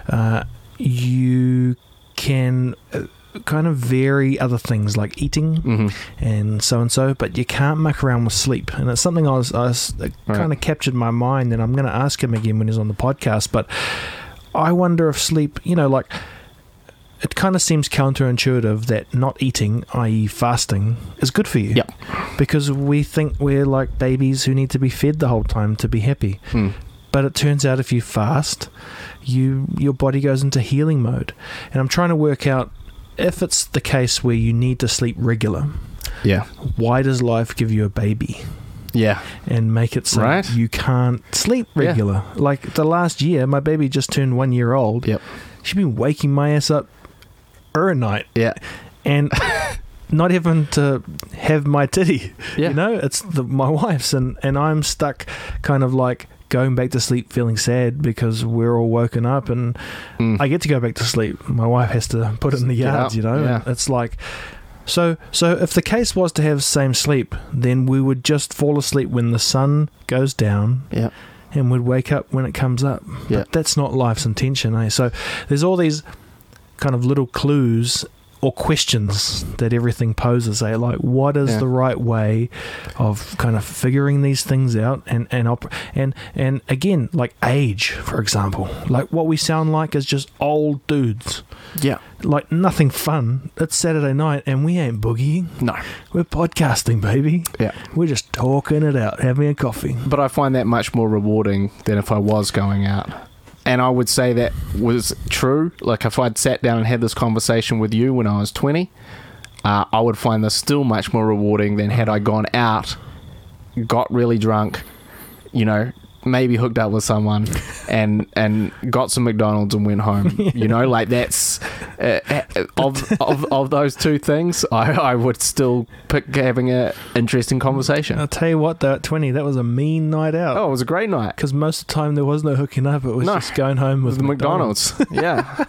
uh, you can uh, kind of vary other things like eating mhm. and so and so, but you can't muck around with sleep. And it's something I was, I was uh, Right. kind of captured my mind, and I'm going to ask him again when he's on the podcast. But I wonder if sleep, you know, like it kind of seems counterintuitive that not eating, i.e., fasting, is good for you. Yep. Because we think we're like babies who need to be fed the whole time to be happy. Mm. But it turns out if you fast, you your body goes into healing mode. And I'm trying to work out if it's the case where you need to sleep regular. Yeah, Why does life give you a baby yeah, and make it so Right. you can't sleep Yeah. regular? Like the last year, my baby just turned one year old. Yep. She's been waking my ass up night yeah, and not even to have my titty. yeah. You know, it's the, my wife's, and, and I'm stuck kind of like going back to sleep feeling sad because we're all woken up and Mm. I get to go back to sleep. My wife has to put it in the yards, you know. yeah. It's like so so if the case was to have same sleep, then we would just fall asleep when the sun goes down yeah, and we'd wake up when it comes up. Yeah. But that's not life's intention, eh? So there's all these kind of little clues or questions that everything poses, eh? Like what is Yeah. the right way of kind of figuring these things out and and op- and and again, like age, for example. Like what we sound like is just old dudes. yeah. Like nothing fun. It's Saturday night and we ain't boogieing. No, We're podcasting, baby. yeah. We're just talking it out, having a coffee. But I find that much more rewarding than if I was going out. And I would say that was true. Like if I'd sat down and had this conversation with you when I was 20, uh, I would find this still much more rewarding than had I gone out, got really drunk, you know, maybe hooked up with someone and and got some McDonald's and went home. You know, like that's uh, uh, of, of of those two things, I, I would still pick having an interesting conversation. I'll tell you what, though, at 20, that was a mean night out. Oh, it was a great night. Because most of the time there was no hooking up. It was No. just going home with With the McDonald's. yeah.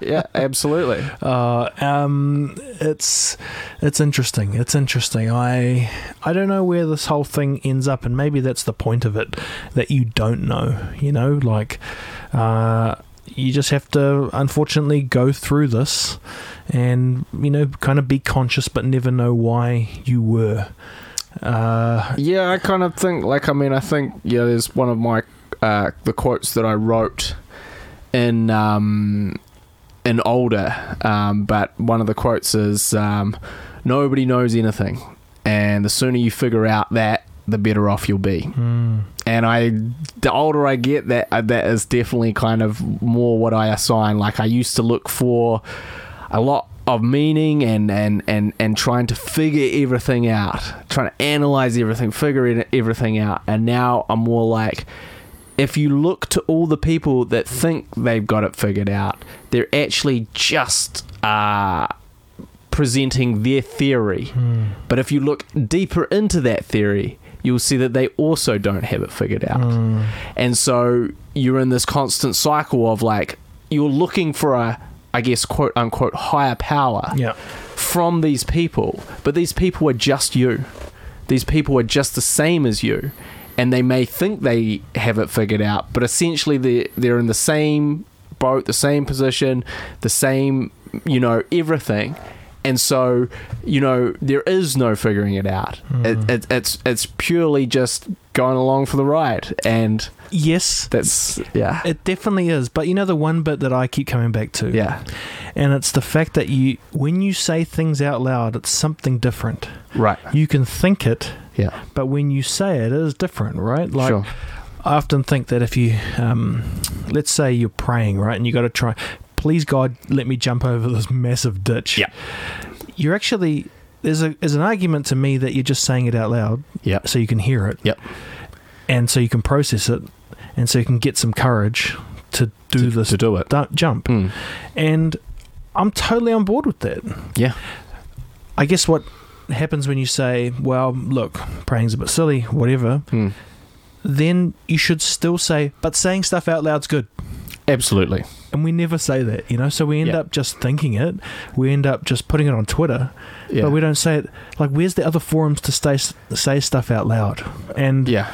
Yeah, absolutely. Uh, um, it's it's interesting. It's interesting. I I don't know where this whole thing ends up, and maybe that's the point of it that you don't know. You know, like uh, you just have to unfortunately go through this, and you know, kind of be conscious, but never know why you were. Uh, Yeah, I kind of think, like, I mean, I think, yeah, there's one of my, uh, the quotes that I wrote in, um, in older, um, but one of the quotes is, um, nobody knows anything. And the sooner you figure out that, the better off you'll be. mm, and I the older I get that uh, that is definitely kind of more what I assign. Like I used to look for a lot of meaning and and and and trying to figure everything out trying to analyze everything figure everything out. And now I'm more like if you look to all the people that think they've got it figured out they're actually just uh presenting their theory. Mm, but if you look deeper into that theory, you'll see that they also don't have it figured out. mm, And so you're in this constant cycle of like, you're looking for a, I guess, quote unquote, higher power yeah. from these people, but these people are just you. These people are just the same as you. And they may think they have it figured out, but essentially they're, they're in the same boat, the same position, the same, you know, everything. And so, you know, there is no figuring it out. It, it, it's it's purely just going along for the ride, and Yes, that's yeah, it definitely is. But you know the one bit that I keep coming back to, yeah, and it's the fact that you, when you say things out loud, it's something different. right, You can think it, yeah, but when you say it, it is different, right? Like sure, I often think that if you, um, let's say you're praying, right, and you got to try, please God, let me jump over this massive ditch. Yeah. You're actually there's a there's an argument to me that you're just saying it out loud, yeah, so you can hear it. Yep. And so you can process it. and so you can get some courage to do To- this to do it. du- jump. Mm. And I'm totally on board with that. Yeah. I guess what happens when you say, well, look, praying's a bit silly, whatever, Mm. then you should still say, but saying stuff out loud's good. Absolutely. And we never say that, you know? So we end Yeah. up just thinking it. We end up just putting it on Twitter, Yeah. but we don't say it. Like, where's the other forums to stay, say stuff out loud? And yeah.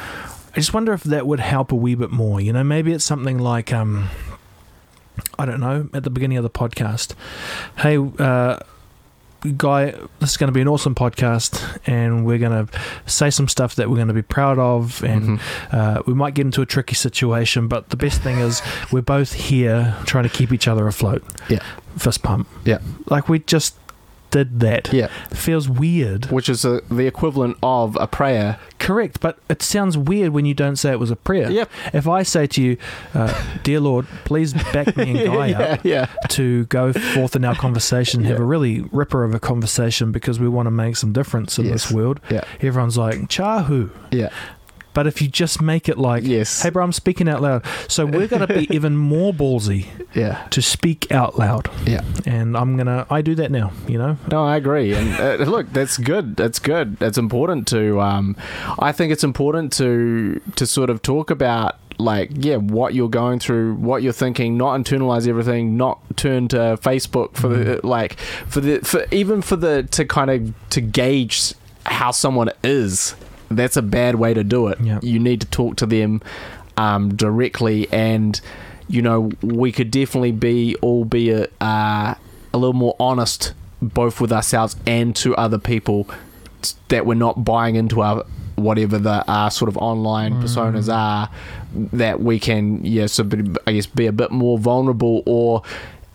I just wonder if that would help a wee bit more. You know, maybe it's something like, um, I don't know, at the beginning of the podcast, hey, uh, guy, this is going to be an awesome podcast, and we're going to say some stuff that we're going to be proud of, and Mhm. uh, we might get into a tricky situation, but the best thing is we're both here trying to keep each other afloat. Yeah. Fist pump. Yeah. Like we just did that. Yeah. Feels weird. Which is a, the equivalent of a prayer. Correct, but it sounds weird when you don't say it was a prayer. Yep. If I say to you, uh, "Dear Lord, please back me and Guy yeah, up yeah. to go forth in our conversation, have a really ripper of a conversation because we want to make some difference in Yes. this world," Yeah. everyone's like, "Chahu." Yeah. But if you just make it like, Yes. "Hey, bro, I'm speaking out loud," so we're gonna be even more ballsy Yeah. to speak out loud, Yeah. and I'm gonna. I do that now. You know. No, I agree. And uh, look, that's good. That's good. It's important to. Um, I think it's important to to sort of talk about like yeah what you're going through what you're thinking not internalize everything not turn to facebook for the like for the for even for the to kind of to gauge how someone is that's a bad way to do it Yeah. you need to talk to them um, directly and you know we could definitely be albeit uh, a little more honest both with ourselves and to other people that we're not buying into our whatever the uh, sort of online personas are that we can yeah so be- I guess be a bit more vulnerable or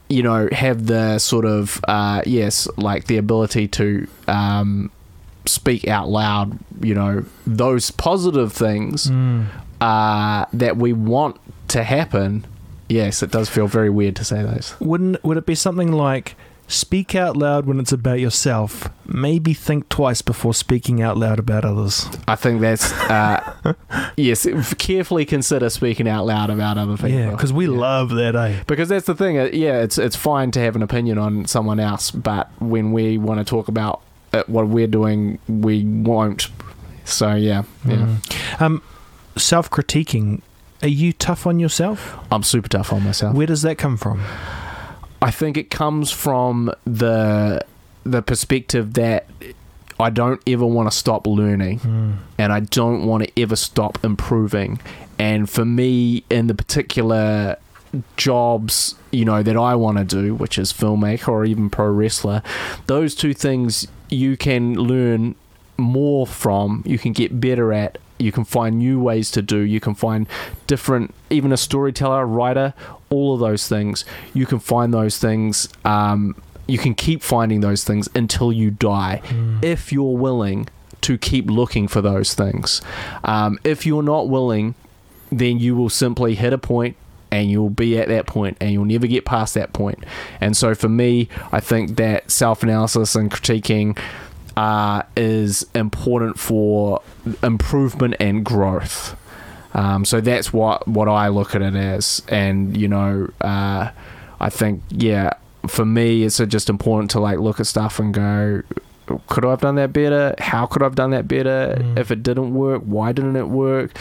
you know have the sort of uh, yes like the ability to um, speak out loud you know those positive things Mm. uh, that we want to happen yes it does feel very weird to say those Wouldn't would it be something like speak out loud when it's about yourself? Maybe think twice before speaking out loud about others. I think that's uh, yes. Carefully consider speaking out loud about other people. yeah, because we Yeah. love that, eh? because that's the thing. uh, Yeah, it's it's fine to have an opinion on someone else, but when we want to talk about uh, what we're doing, we won't. So yeah, yeah. Mm. Um, self critiquing. Are you tough on yourself? I'm super tough on myself. Where does that come from? I think it comes from the the perspective that I don't ever want to stop learning. Mm. and I don't want to ever stop improving. And for me, in the particular jobs, you know, that I want to do, which is filmmaker or even pro wrestler, those two things you can learn more from, you can get better at, you can find new ways to do, you can find different, even a storyteller, writer, all of those things, you can find those things. Um, you can keep finding those things until you die Mm. if you're willing to keep looking for those things. Um, if you're not willing, then you will simply hit a point and you'll be at that point and you'll never get past that point. And so for me, I think that self analysis and critiquing uh, is important for improvement and growth. Um, so that's what, what I look at it as. And, you know, uh, I think, yeah, for me, it's just important to like look at stuff and go, could I have done that better? How could I have done that better? Mm. If it didn't work, why didn't it work?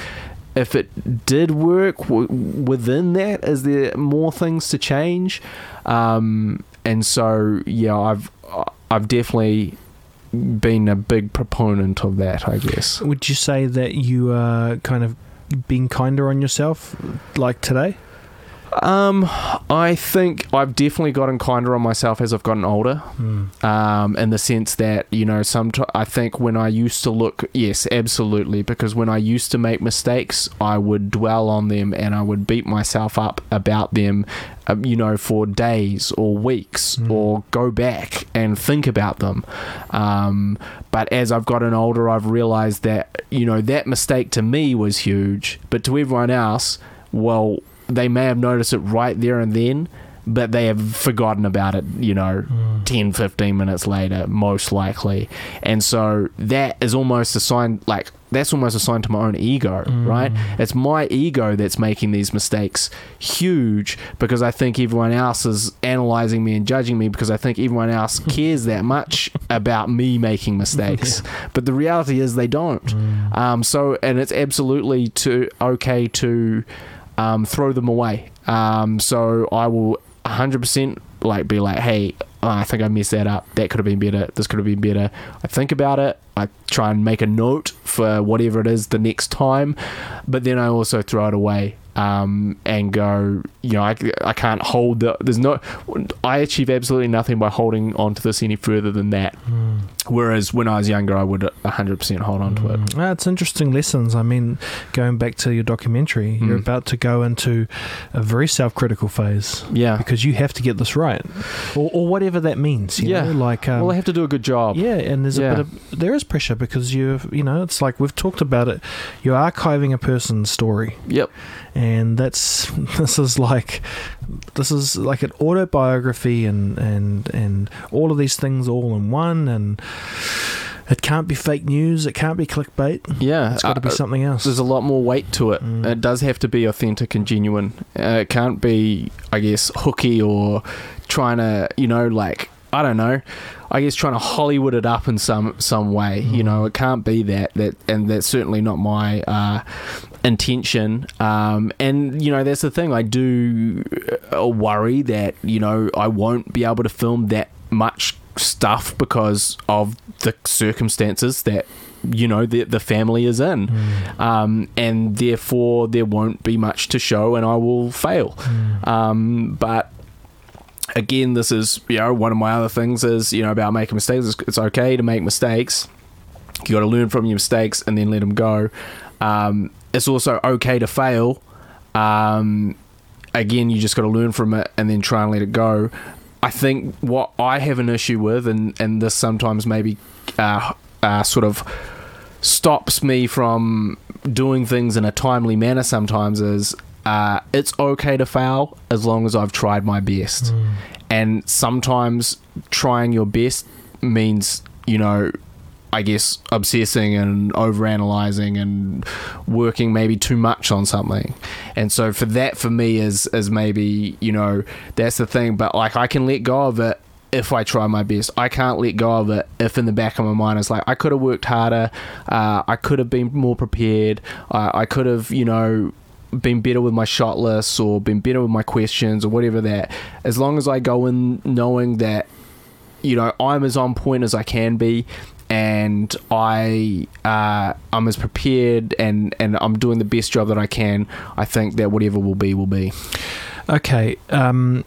If it did work, w- within that, is there more things to change? Um, and so, yeah, I've I've definitely been a big proponent of that. I guess. Would you say that you are kind of being kinder on yourself, like today? Um, I think I've definitely gotten kinder on myself as I've gotten older. Mm. um, in the sense that you know some I think when I used to look yes absolutely because when I used to make mistakes I would dwell on them and I would beat myself up about them uh, you know for days or weeks Mm. or go back and think about them um, but as I've gotten older I've realized that you know that mistake to me was huge but to everyone else well they may have noticed it right there and then but they have forgotten about it, you know, hmm. 10, 15 minutes later, most likely. And so that is almost a sign, like, that's almost a sign to my own ego, hmm. right? It's my ego that's making these mistakes huge because I think everyone else is analyzing me and judging me because I think everyone else cares that much about me making mistakes. But the reality is they don't. Hmm. Um, so, and it's absolutely to okay to um, throw them away. Um, so I will 100% like be like, hey, I think I messed that up. That could have been better. This could have been better. I think about it. I try and make a note for whatever it is the next time, but then I also throw it away um, and go, you know, I, I can't hold the. There's no. I achieve absolutely nothing by holding on to this any further than that. Whereas when I was younger, I would 100% hold on to it. It's interesting lessons. I mean, going back to your documentary, you're Mm. about to go into a very self-critical phase Yeah. because you have to get this right, or, or whatever that means. You Yeah. know? like um, well, I have to do a good job. yeah, and there's Yeah. a bit of there is pressure because you you know it's like we've talked about it. You're archiving a person's story, Yep. and that's this is like this is like an autobiography and and and all of these things all in one and it can't be fake news it can't be clickbait Yeah. it's got to be Uh, something else There's a lot more weight to it. Mm. It does have to be authentic and genuine. Uh, it can't be, I guess, hooky or trying to, you know, like I don't know. I guess trying to Hollywood it up in some some way. You know, it can't be that. That and that's certainly not my uh, intention. Um, and you know, that's the thing. I do uh, worry that you know I won't be able to film that much stuff because of the circumstances that you know the the family is in, um, and therefore there won't be much to show, and I will fail. Um, but again, this is you know one of my other things is you know about making mistakes. It's, it's okay to make mistakes. You got to learn from your mistakes and then let them go. Um, it's also okay to fail. Um, again, you just got to learn from it and then try and let it go. I think what I have an issue with, and and this sometimes maybe uh, uh, sort of stops me from doing things in a timely manner. Sometimes is uh, it's okay to fail as long as I've tried my best, and sometimes trying your best means you know I guess obsessing and overanalyzing and working maybe too much on something. And so for that for me is is maybe, you know, that's the thing. But like I can let go of it if I try my best. I can't let go of it if in the back of my mind it's like I could have worked harder, uh, I could have been more prepared, uh, I could have, you know, been better with my shot lists or been better with my questions or whatever that. As long as I go in knowing that you know I'm as on point as I can be, and I uh, I'm as prepared and and I'm doing the best job that I can. I think that whatever will be will be. okay um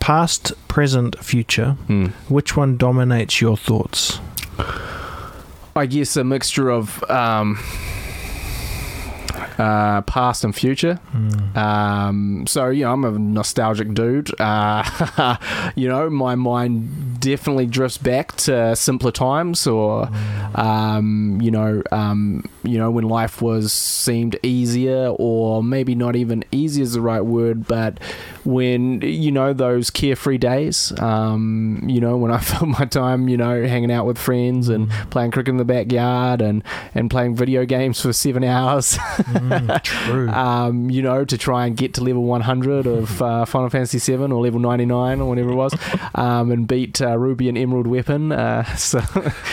past present future Hmm. which one dominates your thoughts I guess a mixture of um, uh, past and future. Um, so you know, I'm a nostalgic dude. Uh, you know, my mind definitely drifts back to simpler times, or um, you know, um, you know, when life was seemed easier, or maybe not even easy is the right word, but when you know those carefree days. Um, you know, when I felt my time, you know, hanging out with friends and playing cricket in the backyard and and playing video games for seven hours. true um, you know, to try and get to level 100 of uh, Final Fantasy 7 or level 99 or whatever it was, um, and beat uh, Ruby and Emerald Weapon. Uh, so,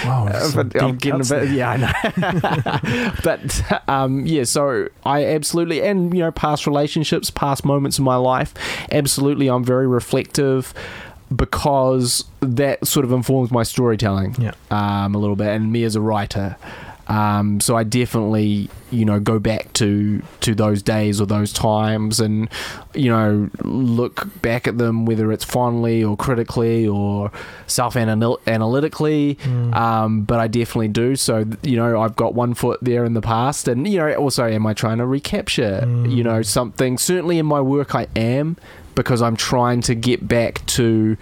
wow but I'm getting a bit, yeah, I know. but um, yeah, so I absolutely, and you know, past relationships, past moments in my life, absolutely, I'm very reflective because that sort of informs my storytelling Yeah. um, a little bit, and me as a writer. Um, so I definitely, you know, go back to to those days or those times, and you know, look back at them, whether it's fondly or critically or self analytically. Um, but I definitely do. So you know, I've got one foot there in the past, and you know, also, am I trying to recapture, you know, something? Certainly in my work, I am because I'm trying to get back to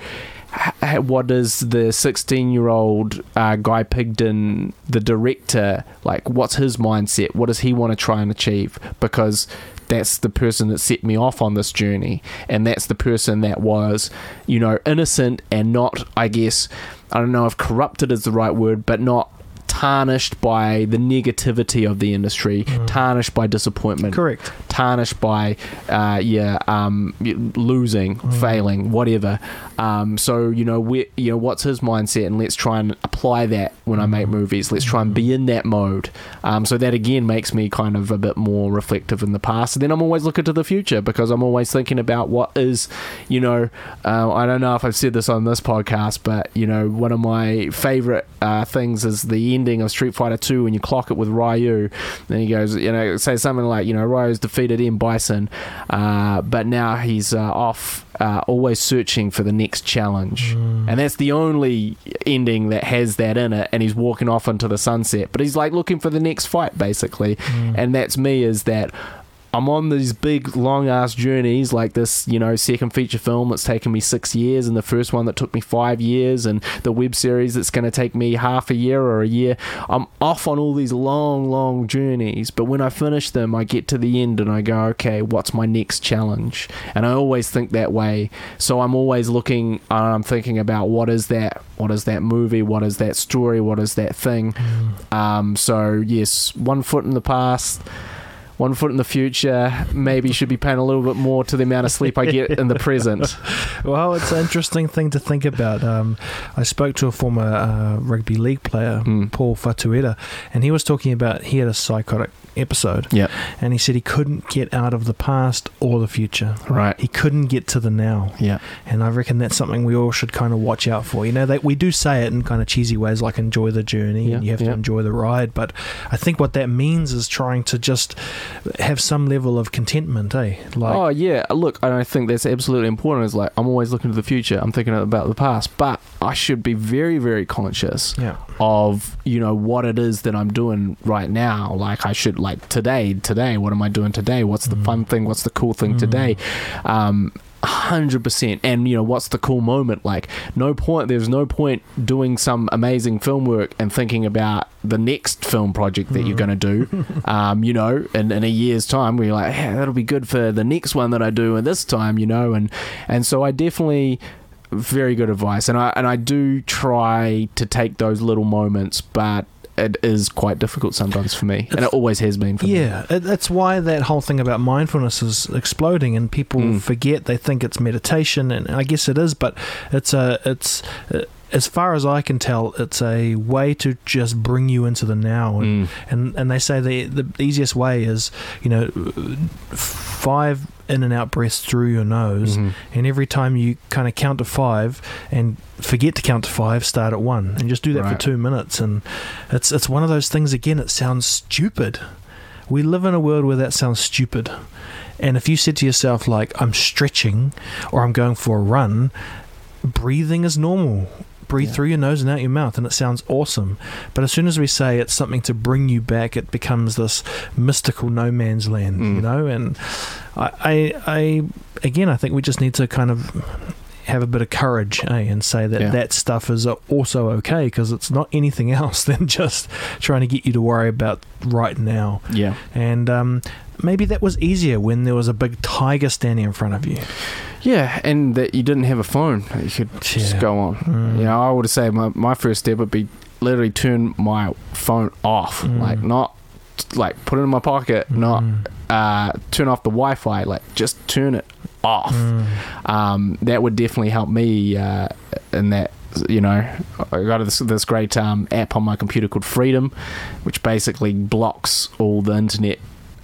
what is the 16 year old uh, Guy Pigden, the director, like what's his mindset? What does he want to try and achieve? Because that's the person that set me off on this journey, and that's the person that was, you know, innocent and not, I guess, I don't know if corrupted is the right word, but not tarnished by the negativity of the industry, tarnished by disappointment, Correct. tarnished by uh, yeah um, losing, failing, whatever. Um, so you know we you know what's his mindset, and let's try and apply that when I make movies. Let's try and be in that mode. Um, so that again makes me kind of a bit more reflective in the past. And then I'm always looking to the future because I'm always thinking about what is, you know, uh, I don't know if I've said this on this podcast, but you know one of my favorite uh, things is the ending of Street Fighter 2 when you clock it with Ryu. Then he goes, you know, say something like, you know, Ryu's defeated M. Bison, uh, but now he's uh, off, uh, always searching for the next challenge. And that's the only ending that has that in it. And he's walking off into the sunset, but he's like looking for the next fight, basically. And that's me, is that. I'm on these big, long ass journeys, like this, you know, second feature film that's taken me six years, and the first one that took me five years, and the web series that's going to take me half a year or a year. I'm off on all these long, long journeys, but when I finish them, I get to the end and I go, okay, what's my next challenge? And I always think that way. So I'm always looking, and I'm thinking about what is that? What is that movie? What is that story? What is that thing? Um, so yes, one foot in the past one foot in the future. Maybe should be paying a little bit more to the amount of sleep I get in the present. Well, it's an interesting thing to think about. Um, I spoke to a former uh, rugby league player, Mm. Paul Fatueta, and he was talking about he had a psychotic episode, Yep. and he said he couldn't get out of the past or the future. Right. He couldn't get to the now. Yeah. And I reckon that's something we all should kind of watch out for. You know, they, we do say it in kind of cheesy ways like enjoy the journey Yeah, and you have yeah. to enjoy the ride. But I think what that means is trying to just have some level of contentment, eh? Like, oh yeah. Look, and I think that's absolutely important. Is like I'm always looking to the future. I'm thinking about the past, but I should be very, very conscious yeah. of you know what it is that I'm doing right now. Like I should like today, today. What am I doing today? What's the fun thing? What's the cool thing today? Um, hundred percent. And you know what's the cool moment? Like no point. There's no point doing some amazing film work and thinking about the next film project that you're going to do. um, you know, in, in a year's time, where you're like, yeah, that'll be good for the next one that I do at this time. You know, and and so I definitely very good advice and I and I do try to take those little moments but it is quite difficult sometimes for me and it always has been for me Yeah, it, that's why that whole thing about mindfulness is exploding, and people Mm. forget they think it's meditation, and I guess it is, but it's a it's. Uh, as far as I can tell, it's a way to just bring you into the now, and Mm. and, and they say the the easiest way is you know five in and out breaths through your nose, Mhm. and every time you kind of count to five and forget to count to five, start at one, and just do that for two minutes. And it's it's one of those things. Again, it sounds stupid. We live in a world where that sounds stupid. And if you said to yourself like I'm stretching or I'm going for a run, breathing is normal. Breathe Yeah. through your nose and out your mouth, and it sounds awesome. But as soon as we say it's something to bring you back, it becomes this mystical no man's land, you Mm. know. And I, I, I, again, I think we just need to kind of have a bit of courage, eh, and say that Yeah. that stuff is also okay because it's not anything else than just trying to get you to worry about right now. yeah And um, maybe that was easier when there was a big tiger standing in front of you. yeah and that you didn't have a phone that you could just go on Mm. you know I would say my, my first step would be literally turn my phone off Mm. like not like put it in my pocket not Mm. uh, turn off the Wi-Fi like just turn it off Mm. um, that would definitely help me uh, in that you know I got this, this great um, app on my computer called Freedom which basically blocks all the internet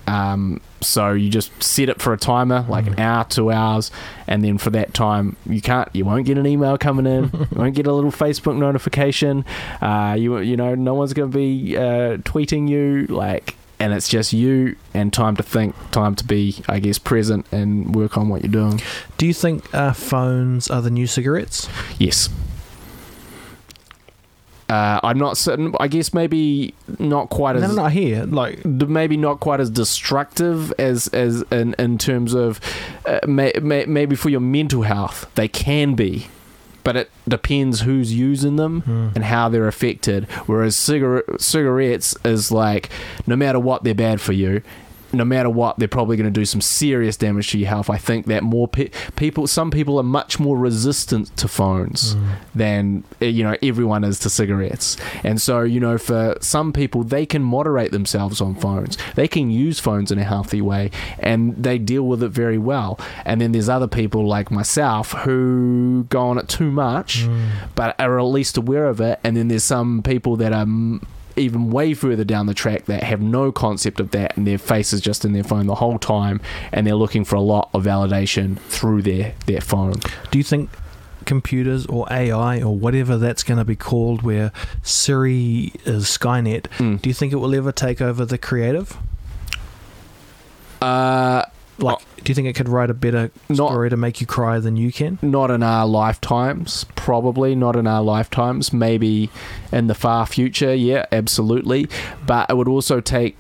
um, so you just set it for a timer like an hour two hours and then for that time you can't you won't get an email coming in you won't get a little Facebook notification uh, you you know no one's going to be uh, tweeting you like and it's just you and time to think time to be I guess present and work on what you're doing Do you think uh, phones are the new cigarettes? Yes. Uh, I'm not certain. I guess maybe not quite as no, no, I hear like maybe not quite as destructive as as in, in terms of uh, may, may, maybe for your mental health they can be, but it depends who's using them Hmm. and how they're affected. Whereas cigarette cigarettes is like no matter what they're bad for you. No matter what, they're probably going to do some serious damage to your health. I think that more pe- people, some people are much more resistant to phones than uh, you know everyone is to cigarettes. And so you know, for some people, they can moderate themselves on phones. They can use phones in a healthy way, and they deal with it very well. And then there's other people like myself who go on it too much, but are at least aware of it. And then there's some people that are mm, even way further down the track that have no concept of that and their face is just in their phone the whole time and they're looking for a lot of validation through their, their phone. Do you think computers or AI or whatever that's going to be called, where Siri is Skynet, Mm. do you think it will ever take over the creative? Uh, Like, do you think it could write a better Not- story to make you cry than you can? not in our lifetimes, probably not in our lifetimes, maybe in the far future, yeah, absolutely. But it would also take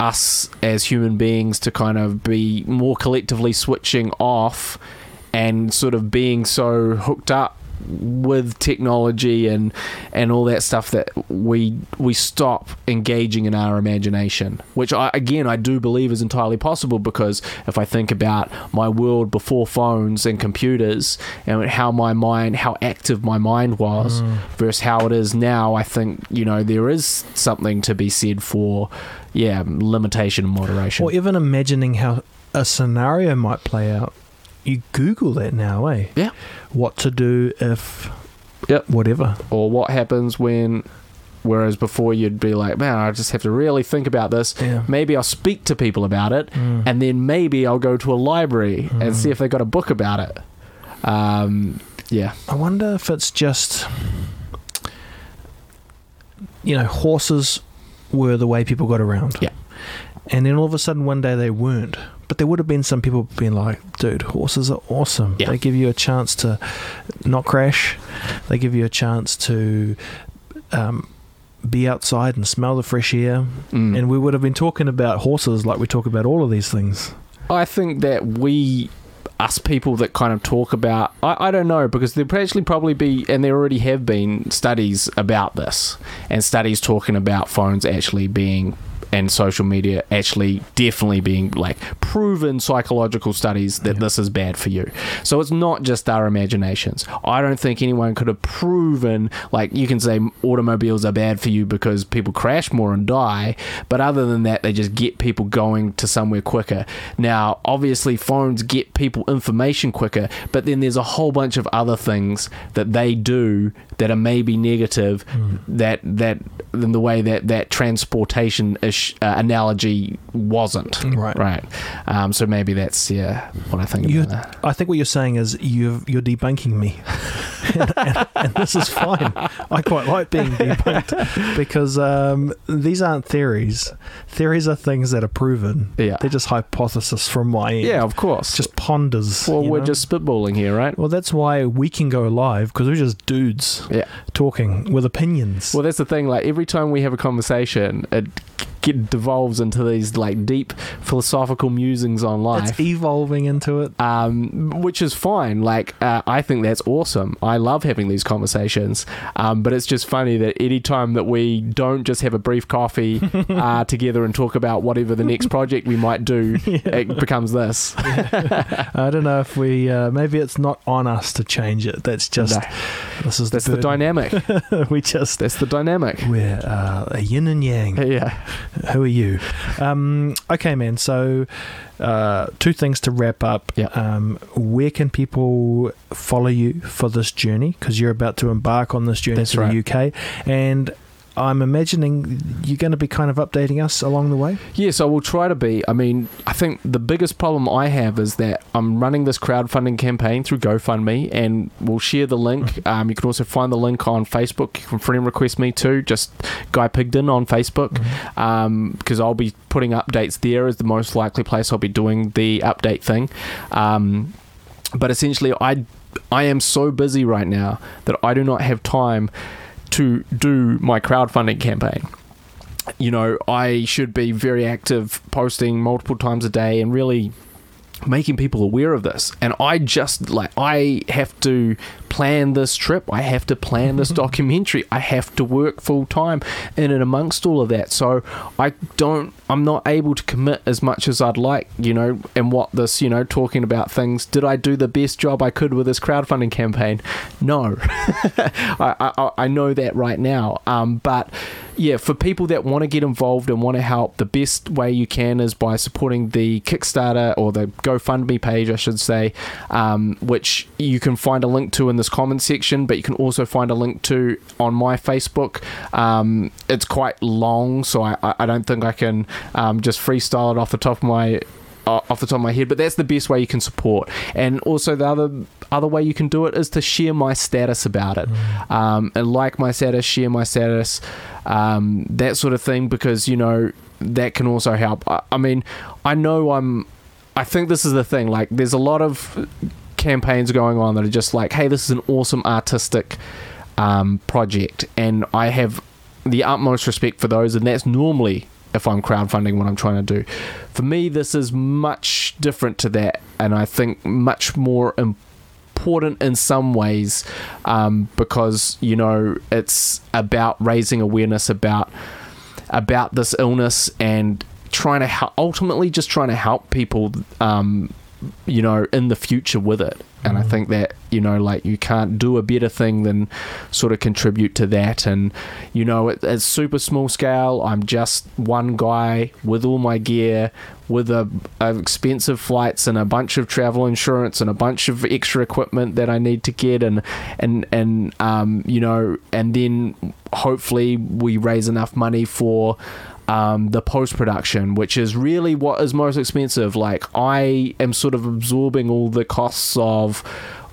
us as human beings to kind of be more collectively switching off and sort of being so hooked up with technology and and all that stuff that we we stop engaging in our imagination which I again I do believe is entirely possible because if I think about my world before phones and computers and how my mind how active my mind was mm. versus how it is now I think you know there is something to be said for yeah limitation and moderation Or even imagining how a scenario might play out. You Google that now, eh? Yeah. What to do if. Yep. Whatever. or what happens when whereas before you'd be like man I just have to really think about this Yeah. maybe I'll speak to people about it Mm. and then maybe I'll go to a library and see if they got a book about it um, yeah I wonder if it's just, you know, horses were the way people got around. Yeah. And then all of a sudden one day they weren't. But there would have been some people being like, dude, horses are awesome. Yeah. They give you a chance to not crash, they give you a chance to um, be outside and smell the fresh air. Mm. And we would have been talking about horses like we talk about all of these things. I think that we, us people that kind of talk about, I, I don't know, because there actually probably be, and there already have been studies about this, and studies talking about phones actually being. And social media actually definitely being like proven psychological studies that Yeah. this is bad for you. So it's not just our imaginations. I don't think anyone could have proven, like, you can say automobiles are bad for you because people crash more and die, but other than that, they just get people going to somewhere quicker. Now, obviously, phones get people information quicker, but then there's a whole bunch of other things that they do that are maybe negative. Hmm. That that in the way that that transportation uh, analogy wasn't Right. right. Um, so maybe that's yeah what I think You-. I think what you're saying is you've, you're debunking me. and, and- and this is fine. I quite like being debunked because um, these aren't theories. Theories are things that are proven. Yeah. They're just hypothesis from my end. Yeah, of course. Just ponders. well, we're know? just spitballing here, right? Well, that's why we can go live because we're just dudes Yeah. talking with opinions. Well, that's the thing. Like every time we have a conversation, it get devolves into these like deep philosophical musings on life. it's evolving into it. um, which is fine. Like, uh, I think that's awesome. I love having these conversations. Um, but it's just funny that any time that we don't just have a brief coffee uh, together and talk about whatever the next project we might do, it becomes this. I don't know if we. Uh, maybe it's not on us to change it. That's just. No, This is that's the burden. dynamic. we just. That's the dynamic. We're uh, a yin and yang. Yeah. Who are you? Um, okay, man. So, uh, two things to wrap up. Yeah. Um, where can people follow you for this journey? Because you're about to embark on this journey That's to the UK, and I'm imagining you're going to be kind of updating us along the way. Yes, I will try to be. I mean, I think the biggest problem I have is that I'm running this crowdfunding campaign through GoFundMe, and we'll share the link. Um, you can also find the link on Facebook. You can friend request me too, just Guy Pigden on Facebook, because I'll be putting updates there as the most likely place I'll be doing the update thing. Um, but essentially, I I am so busy right now that I do not have time to do my crowdfunding campaign. You know, I should be very active, posting multiple times a day, and really making people aware of this. And i just like i have to plan this trip. I have to plan this documentary. I have to work full time in and amongst all of that. So i don't i'm not able to commit as much as i'd like you know and what this you know talking about things. Did i do the best job i could with this crowdfunding campaign? No. I, I i know that right now. Um but yeah, for people that want to get involved and want to help, the best way you can is by supporting the Kickstarter or the GoFundMe page, I should say, um, which you can find a link to in this comment section, but you can also find a link to on my Facebook. Um, it's quite long, so I, I don't think I can um, just freestyle it off the top of my off the top of my head, but that's the best way you can support. And also the other other way you can do it is to share my status about it, mm. um, and like my status, share my status, um, that sort of thing, because you know that can also help. I, I mean, I know I'm. I think this is the thing. Like, there's a lot of campaigns going on that are just like, hey, this is an awesome artistic um, project, and I have the utmost respect for those, and that's normally if I'm crowdfunding what I'm trying to do. For me, this is much different to that, and I think much more important in some ways um, because you know it's about raising awareness about about this illness and trying to help, ultimately just trying to help people um, you know in the future with it and I mm. think that you know like you can't do a better thing than sort of contribute to that and you know it, it's super small scale I'm just one guy with all my gear with a, a, expensive flights and a bunch of travel insurance and a bunch of extra equipment that I need to get and and and um, you know and then hopefully we raise enough money for um, the post production, which is really what is most expensive. Like I am sort of absorbing all the costs of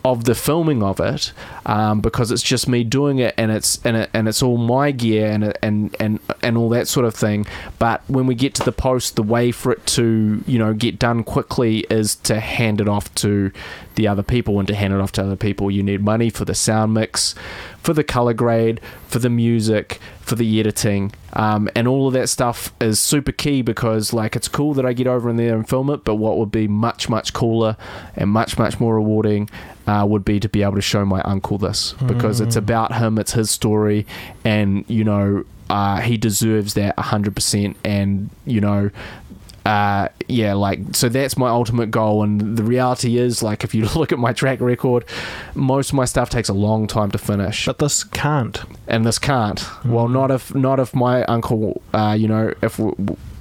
of the filming of it um, because it's just me doing it and it's and, it, and it's all my gear and and and and all that sort of thing. But when we get to the post the way for it to you know get done quickly is to hand it off to the other people and to hand it off to other people you need money for the sound mix for the color grade, for the music, for the editing, um, and all of that stuff is super key because like it's cool that I get over in there and film it, but what would be much much cooler and much much more rewarding uh, would be to be able to show my uncle this because mm. it's about him, it's his story, and you know uh, he deserves that 100% and you know uh, yeah, like so that's my ultimate goal. And the reality is, like, if you look at my track record, most of my stuff takes a long time to finish. But this can't, and this can't. Mm. Well, not if not if my uncle, uh, you know, if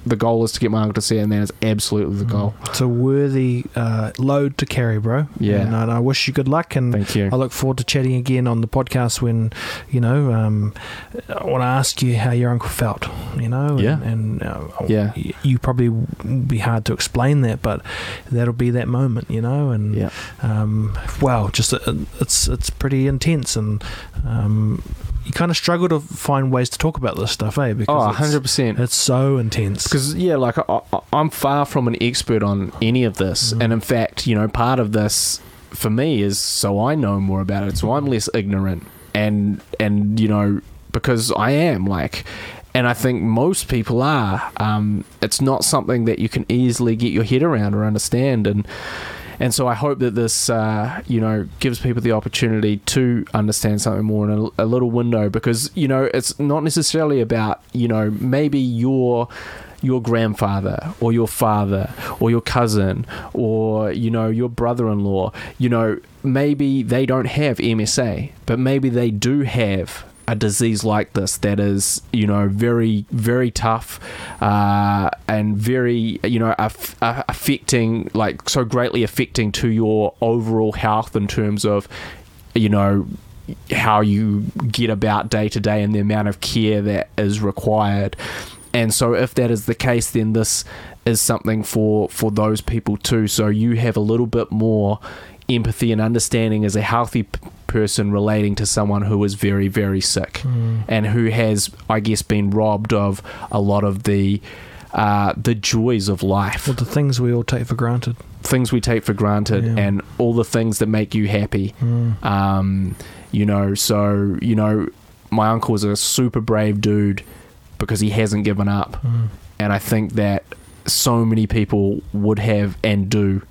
the goal is to get my uncle to see it, and that is absolutely the goal. It's a worthy uh, load to carry, bro. Yeah, and, I wish you good luck, and thank you. I look forward to chatting again on the podcast when you know um, I want to ask you how your uncle felt. You know, yeah, and, and uh, yeah, you probably be hard to explain that, but that'll be that moment, you know, and yeah, um, well, just uh, it's it's pretty intense, and um, you kind of struggle to find ways to talk about this stuff, eh? Because oh, 100%. It's, so intense. Because, yeah, like I, am far from an expert on any of this. Mm. And in fact, you know, part of this for me is so I know more about it. So I'm less ignorant. And, and you know, because I am like, and I think most people are. Um, it's not something that you can easily get your head around or understand. And, and so I hope that this, uh, you know, gives people the opportunity to understand something more in a, a little window because, you know, it's not necessarily about, you know, maybe your your grandfather or your father or your cousin or you know your brother-in-law. You know maybe they don't have MSA but maybe they do have a disease like this that is you know very very tough uh, and very you know aff- affecting like so greatly affecting to your overall health in terms of you know how you get about day to day and the amount of care that is required. And so if that is the case then this is something for for those people too. So you have a little bit more empathy and understanding as a healthy person relating to someone who is very, very sick mm. and who has, I guess, been robbed of a lot of the uh, the joys of life. Well, the things we all take for granted. Things we take for granted, yeah. and all the things that make you happy. Mm. Um, you know, so you know, my uncle is a super brave dude because he hasn't given up, mm. and I think that so many people would have and do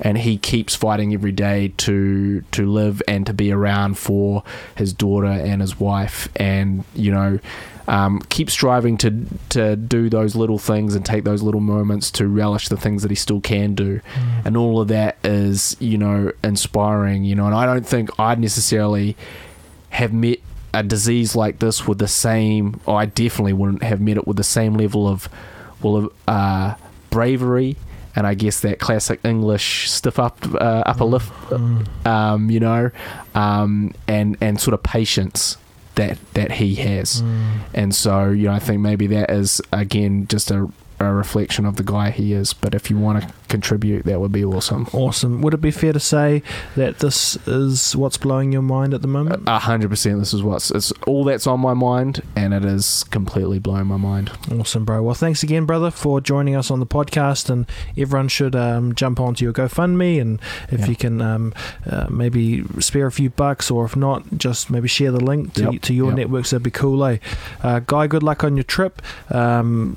and he keeps fighting every day to to live and to be around for his daughter and his wife, and you know. Um, keep striving to to do those little things and take those little moments to relish the things that he still can do, and all of that is you know inspiring. You know, and I don't think I'd necessarily have met a disease like this with the same. I definitely wouldn't have met it with the same level of well of uh, bravery and I guess that classic English stiff up uh, upper lip, um, you know, um, and and sort of patience that that he has, and so you know I think maybe that is again just a, a reflection of the guy he is. But if you want to contribute, that would be awesome. Awesome. Would it be fair to say that this is what's blowing your mind at the moment? A hundred percent. This is what's it's all that's on my mind, and it is completely blowing my mind. Awesome, bro. Well, thanks again, brother, for joining us on the podcast. And everyone should um, jump onto your GoFundMe, and if Yeah. you can um, uh, maybe spare a few bucks, or if not, just maybe share the link to, Yep. to your Yep. networks. That'd be cool, eh? Uh, Guy, good luck on your trip. Um,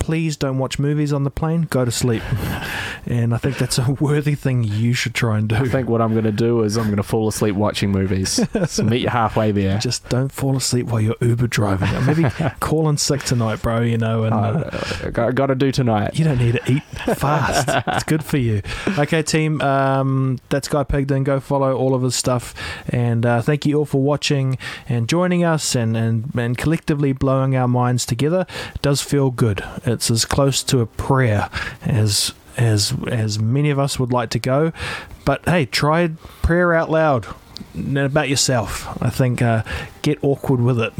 please don't watch movies on the plane. Go to sleep. and I think that's a worthy thing you should try and do. I think what I'm going to do is I'm going to fall asleep watching movies. so meet you halfway there. just don't fall asleep while you're Uber driving. Or maybe call in sick tonight, bro. You know, and uh, Uh, got, to do tonight. You don't need to eat fast. it's good for you. Okay, team. Um, that's Guy Pigden. Go follow all of his stuff. And uh, thank you all for watching and joining us and, and, and collectively blowing our minds together. It does feel good. It's as close to a prayer as as as many of us would like to go. But hey, try prayer out loud about yourself. I think uh, get awkward with it.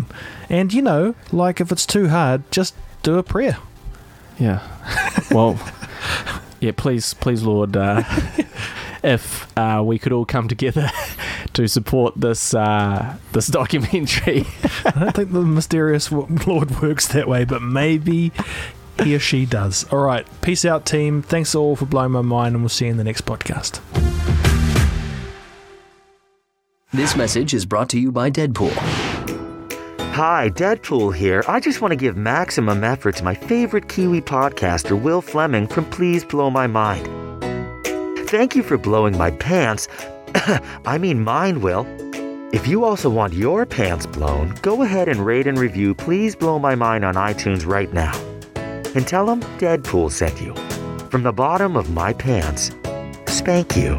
And you know, like if it's too hard, just do a prayer. Yeah. Well, yeah, please, please, Lord, uh, if uh, we could all come together to support this uh, this documentary. I don't think the mysterious Lord works that way, but maybe he or she does. All right. Peace out, team. Thanks all for blowing my mind, and we'll see you in the next podcast. This message is brought to you by Deadpool. Hi, Deadpool here. I just want to give maximum effort to my favorite Kiwi podcaster, Will Fleming from Please Blow My Mind. Thank you for blowing my pants. I mean mine, Will. If you also want your pants blown, go ahead and rate and review Please Blow My Mind on iTunes right now. And tell them Deadpool sent you. From the bottom of my pants, spank you.